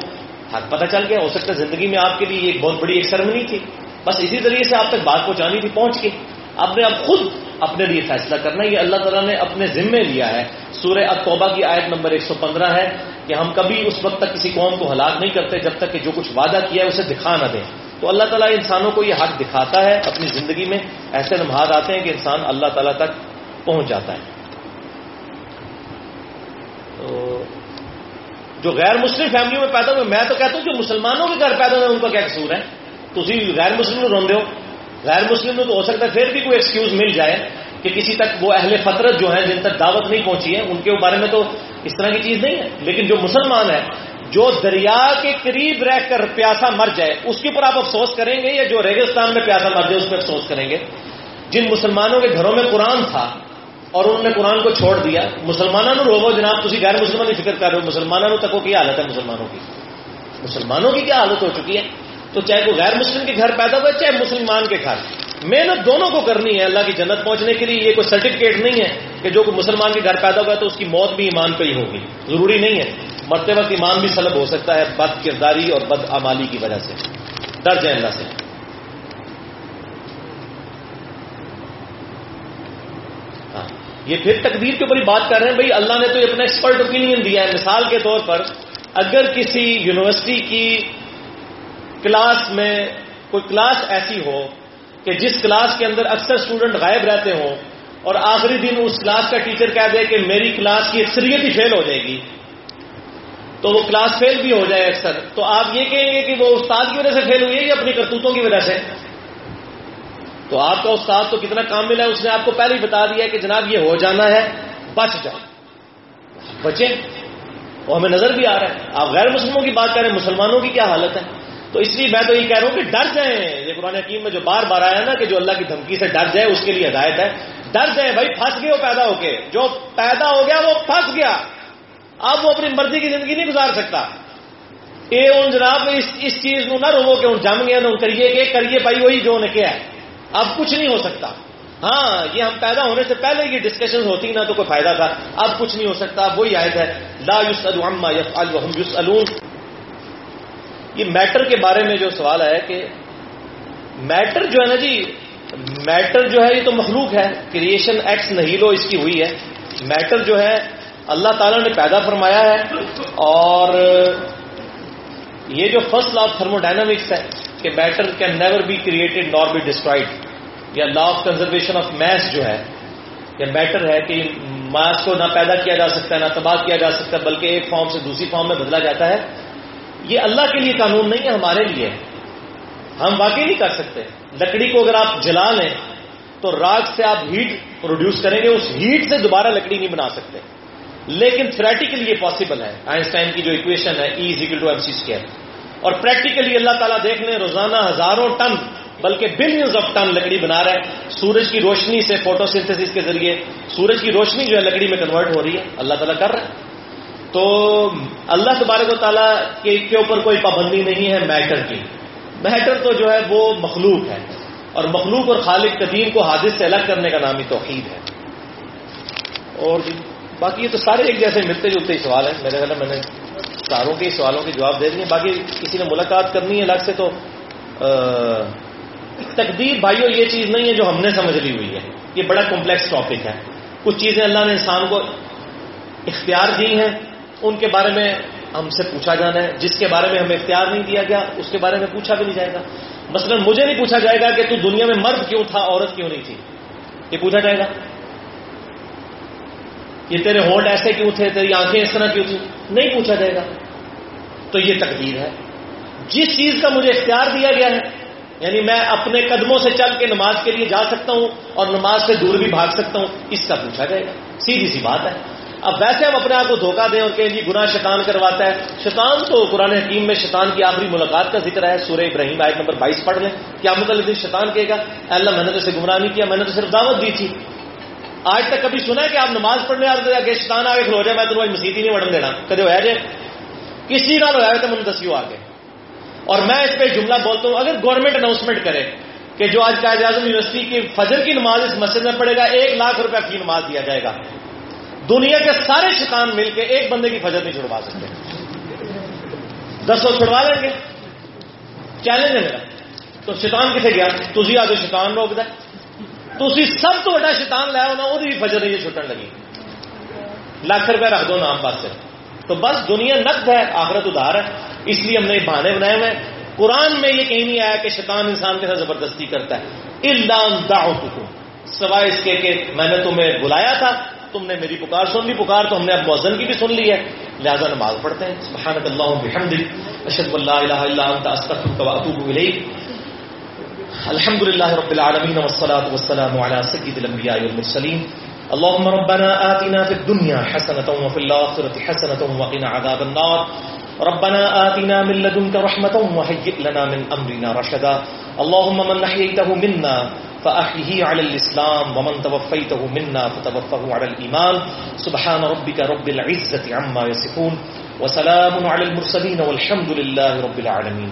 حق پتا چل گیا۔ ہو سکتا ہے زندگی میں آپ کے لیے ایک بہت بڑی ایک سرمنی تھی۔ بس اسی ذریعے سے آپ تک بات پہنچانی تھی، پہنچ کے۔ آپ نے اب خود اپنے لیے فیصلہ کرنا یہ اللہ تعالیٰ نے اپنے ذمے لیا ہے۔ سورہ التوبہ کی آیت نمبر 115 ہے۔ کہ ہم کبھی اس وقت تک کسی قوم کو ہلاک نہیں کرتے جب تک کہ جو کچھ وعدہ کیا ہے اسے دکھا نہ دیں۔ تو اللہ تعالیٰ انسانوں کو یہ حق دکھاتا ہے، اپنی زندگی میں ایسے لمحات آتے ہیں کہ انسان اللہ تعالیٰ تک پہنچ جاتا ہے۔ تو جو غیر مسلم فیملیوں میں پیدا ہوئے، میں تو کہتا ہوں جو مسلمانوں کے گھر پیدا ہوئے، ان کا کیا قصور ہے؟ تو اسی غیر مسلم روندے ہو۔ غیر مسلم میں تو ہو سکتا ہے پھر بھی کوئی ایکسکیوز مل جائے۔ کہ کسی تک وہ اہل فطرت جو ہیں جن تک دعوت نہیں پہنچی ہے، ان کے بارے میں تو اس طرح کی چیز نہیں ہے۔ لیکن جو مسلمان ہے جو دریا کے قریب رہ کر پیاسا مر جائے، اس کے اوپر آپ افسوس کریں گے یا جو ریگستان میں پیاسا مر جائے، اس پہ افسوس کریں گے؟ جن مسلمانوں کے گھروں میں قرآن تھا اور انہوں نے قرآن کو چھوڑ دیا مسلمانوں نے روو جناب تھی غیر مسلمان کی فکر کر رہے ہو مسلمانوں تک وہ کیا حالت ہے مسلمانوں کی؟ مسلمانوں کی کیا حالت ہو چکی ہے؟ تو چاہے وہ غیر مسلم کے گھر پیدا ہوا چاہے مسلمان کے گھر۔ محنت دونوں کو کرنی ہے اللہ کی جنت پہنچنے کے لیے، یہ کوئی سرٹیفکیٹ نہیں ہے کہ جو کوئی مسلمان کے گھر پیدا ہوا ہے تو اس کی موت بھی ایمان پہ ہی ہوگی۔ ضروری نہیں ہے۔ مرتے وقت ایمان بھی سلب ہو سکتا ہے بد کرداری اور بد امالی کی وجہ سے۔ ڈر جائیں اللہ سے۔ ہاں۔ یہ پھر تقدیر کے اوپر ہی بات کر رہے ہیں۔ بھائی، اللہ نے تو اپنا ایکسپرٹ اوپینین دیا ہے۔ مثال کے طور پر اگر کسی یونیورسٹی کی کلاس میں کوئی کلاس ایسی ہو کہ جس کلاس کے اندر اکثر اسٹوڈنٹ غائب رہتے ہوں اور آخری دن اس کلاس کا ٹیچر کہہ دے کہ میری کلاس کی اکثریت ہی فیل ہو جائے گی، تو وہ کلاس فیل بھی ہو جائے اکثر۔ تو آپ یہ کہیں گے کہ وہ استاد کی وجہ سے فیل ہوئی ہے یا اپنی کرتوتوں کی وجہ سے؟ تو آپ کا استاد تو کتنا کام ملا ہے، اس نے آپ کو پہلے ہی بتا دیا کہ جناب یہ ہو جانا ہے، بچ جاؤ۔ بچیں۔ وہ ہمیں نظر بھی آ رہا ہے۔ آپ غیر مسلموں کی بات کریں مسلمانوں کی کیا حالت ہے؟ تو اس لیے میں تو یہ کہہ رہا ہوں کہ ڈر جائیں۔ یہ قرآن حکیم میں جو بار بار آیا نا کہ جو اللہ کی دھمکی سے ڈر جائے، اس کے لیے ہدایت ہے۔ ڈر جائیں، بھائی، پھنس گئے وہ پیدا ہو کے۔ جو پیدا ہو گیا، وہ پھنس گیا۔ اب وہ اپنی مرضی کی زندگی نہیں گزار سکتا۔ اے ان جناب، اس اس چیز کو نہ روو کہ ان جم گیا نہ کریے کہ کریے بھائی، وہی جو انہیں کیا ہے۔ اب کچھ نہیں ہو سکتا۔ ہاں یہ ہم پیدا ہونے سے پہلے یہ ڈسکشن ہوتی نا تو کوئی فائدہ تھا۔ اب کچھ نہیں ہو سکتا وہی آئے ہے۔ لا یوس الما یف یوس یہ میٹر کے بارے میں جو سوال ہے کہ میٹر جو ہے نا جی میٹر جو ہے یہ تو مخلوق ہے کریشن ایکس نہیں لو اس کی ہوئی ہے. میٹر جو ہے، اللہ تعالیٰ نے پیدا فرمایا ہے اور یہ جو فرسٹ لا آف تھرموڈائنامکس ہے کہ matter can never be created nor be destroyed یا law of conservation of mass جو ہے یا میٹر ہے کہ ماس کو نہ پیدا کیا جا سکتا ہے، نہ تباہ کیا جا سکتا ہے، بلکہ ایک فارم سے دوسری فارم میں بدلا جاتا ہے. یہ اللہ کے لیے قانون نہیں ہے، ہمارے لیے ہم واقعی نہیں کر سکتے۔ لکڑی کو اگر آپ جلا لیں، تو راگ سے آپ ہیٹ پروڈیوس کریں گے، اس ہیٹ سے دوبارہ لکڑی نہیں بنا سکتے۔ لیکن تھریٹیکلی یہ پاسبل ہے۔ آئنسٹائن کی جو اکویشن ہے E equal to M C square اور پریکٹیکلی اللہ تعالیٰ دیکھ لیں، روزانہ ہزاروں ٹن، بلکہ بلینز آف ٹن لکڑی بنا رہا ہے۔ سورج کی روشنی سے فوٹو سنتھس کے ذریعے، سورج کی روشنی جو ہے، لکڑی میں کنورٹ ہو رہی ہے۔ اللہ تعالیٰ کر رہا ہے۔ تو اللہ تبارک و تعالیٰ کے اوپر کوئی پابندی نہیں ہے میٹر کی۔ میٹر تو جو ہے وہ مخلوق ہے۔ اور مخلوق اور خالق قدیم کو حادث سے الگ کرنے کا نام ہی توحید ہے۔ اور باقی یہ تو سارے ایک جیسے ملتے جلتے ہی سوال ہیں۔ میرے خیال میں نے ساروں کے سوالوں کے جواب دے دیے۔ باقی کسی نے ملاقات کرنی ہے الگ سے تو تقدیر بھائیو، یہ چیز نہیں ہے جو ہم نے سمجھ لی ہوئی ہے۔ یہ بڑا کمپلیکس ٹاپک ہے۔ کچھ چیزیں اللہ نے انسان کو اختیار دی ہیں۔ ان کے بارے میں ہم سے پوچھا جانا ہے، جس کے بارے میں ہمیں اختیار نہیں دیا گیا، اس کے بارے میں پوچھا بھی نہیں جائے گا۔ مثلا مجھے نہیں پوچھا جائے گا کہ تو دنیا میں مرد کیوں تھا، عورت کیوں نہیں تھی؟ یہ پوچھا جائے گا۔ یہ تیرے ہونٹ ایسے کیوں تھے؟ تیری آنکھیں اس طرح کیوں تھی نہیں پوچھا جائے گا۔ تو یہ تقدیر ہے۔ جس چیز کا مجھے اختیار دیا گیا ہے یعنی میں اپنے قدموں سے چل کے نماز کے لیے جا سکتا ہوں اور نماز سے دور بھی بھاگ سکتا ہوں، اس کا پوچھا جائے گا۔ سیدھی سی بات ہے۔ اب ویسے ہم اپنے آپ کو دھوکہ دیں اور کہیں جی گناہ شیطان کرواتا ہے، شیطان تو قرآن حکیم میں شیطان کی آخری ملاقات کا ذکر ہے، سورہ ابراہیم آیت نمبر بائیس پڑھ لیں۔ کیا مطلب شیطان کہے گا؟ اللہ، میں نے تو اسے گمراہ نہیں کیا، میں نے تو صرف دعوت دی تھی۔ آج تک کبھی سنا ہے کہ آپ نماز پڑھنے آتے کہ شیطان آگے کھلو جائے، میں تو مسیح ہی نہیں بڑھن دینا۔ کدے ہوا جائے جی؟ کسی کا ہوا تو من دسیو آگے۔ اور میں اس پہ جملہ بولتا ہوں، اگر گورنمنٹ اناؤنسمنٹ کرے کہ جو آج قائد اعظم یونیورسٹی کی فجر کی نماز اس مسجد میں پڑے گا، ایک لاکھ روپے کی نماز دیا جائے گا۔ دنیا کے سارے شیطان مل کے ایک بندے کی فجر نہیں چھڑوا سکتے۔ دس لوگ چھڑوا لیں گے۔ چیلنج ہے میرا۔ تو شیطان کتنے گیا؟ تھی آ شیطان روک دیں تھی سب تو بڑا شیطان لایا ہونا وہ بھی فجر نہیں جی چھٹن لگی۔ لاکھ روپے رکھ دو نام پاس سے۔ تو بس دنیا نقد ہے، آخرت ادھار ہے۔ اس لیے ہم نے بہانے بنائے ہوئے قرآن میں یہ کہیں نہیں آیا کہ شیطان انسان کے ساتھ زبردستی کرتا ہے۔ اللہ سوائے اس کے کہ میں نے تمہیں بلایا تھا تم نے میری پکار سن لی، پکار تو ہم نے اب موزن کی بھی سن لی ہے۔ لہذا نماز پڑھتے ہیں۔ سبحانک اللہ بحمد اشد اللہ الہ الا انت، استغفرک و اتوب الیک۔ الحمد لله رب العالمين والصلاة والسلام على سيد الأنبياء والمرسلين اللهم ربنا آتنا في الدنيا حسنة وفي الآخرة حسنة وقنا عذاب النار۔ ربنا آتنا من لدنك رحمة وهيئ لنا من أمرنا رشدا۔ اللهم من نحييته منا۔ فأحيه على الإسلام ومن توفيته منا فتوفه على الإيمان. سبحان ربك رب العزة عما يصفون وسلام على المرسلين والحمد لله رب العالمين.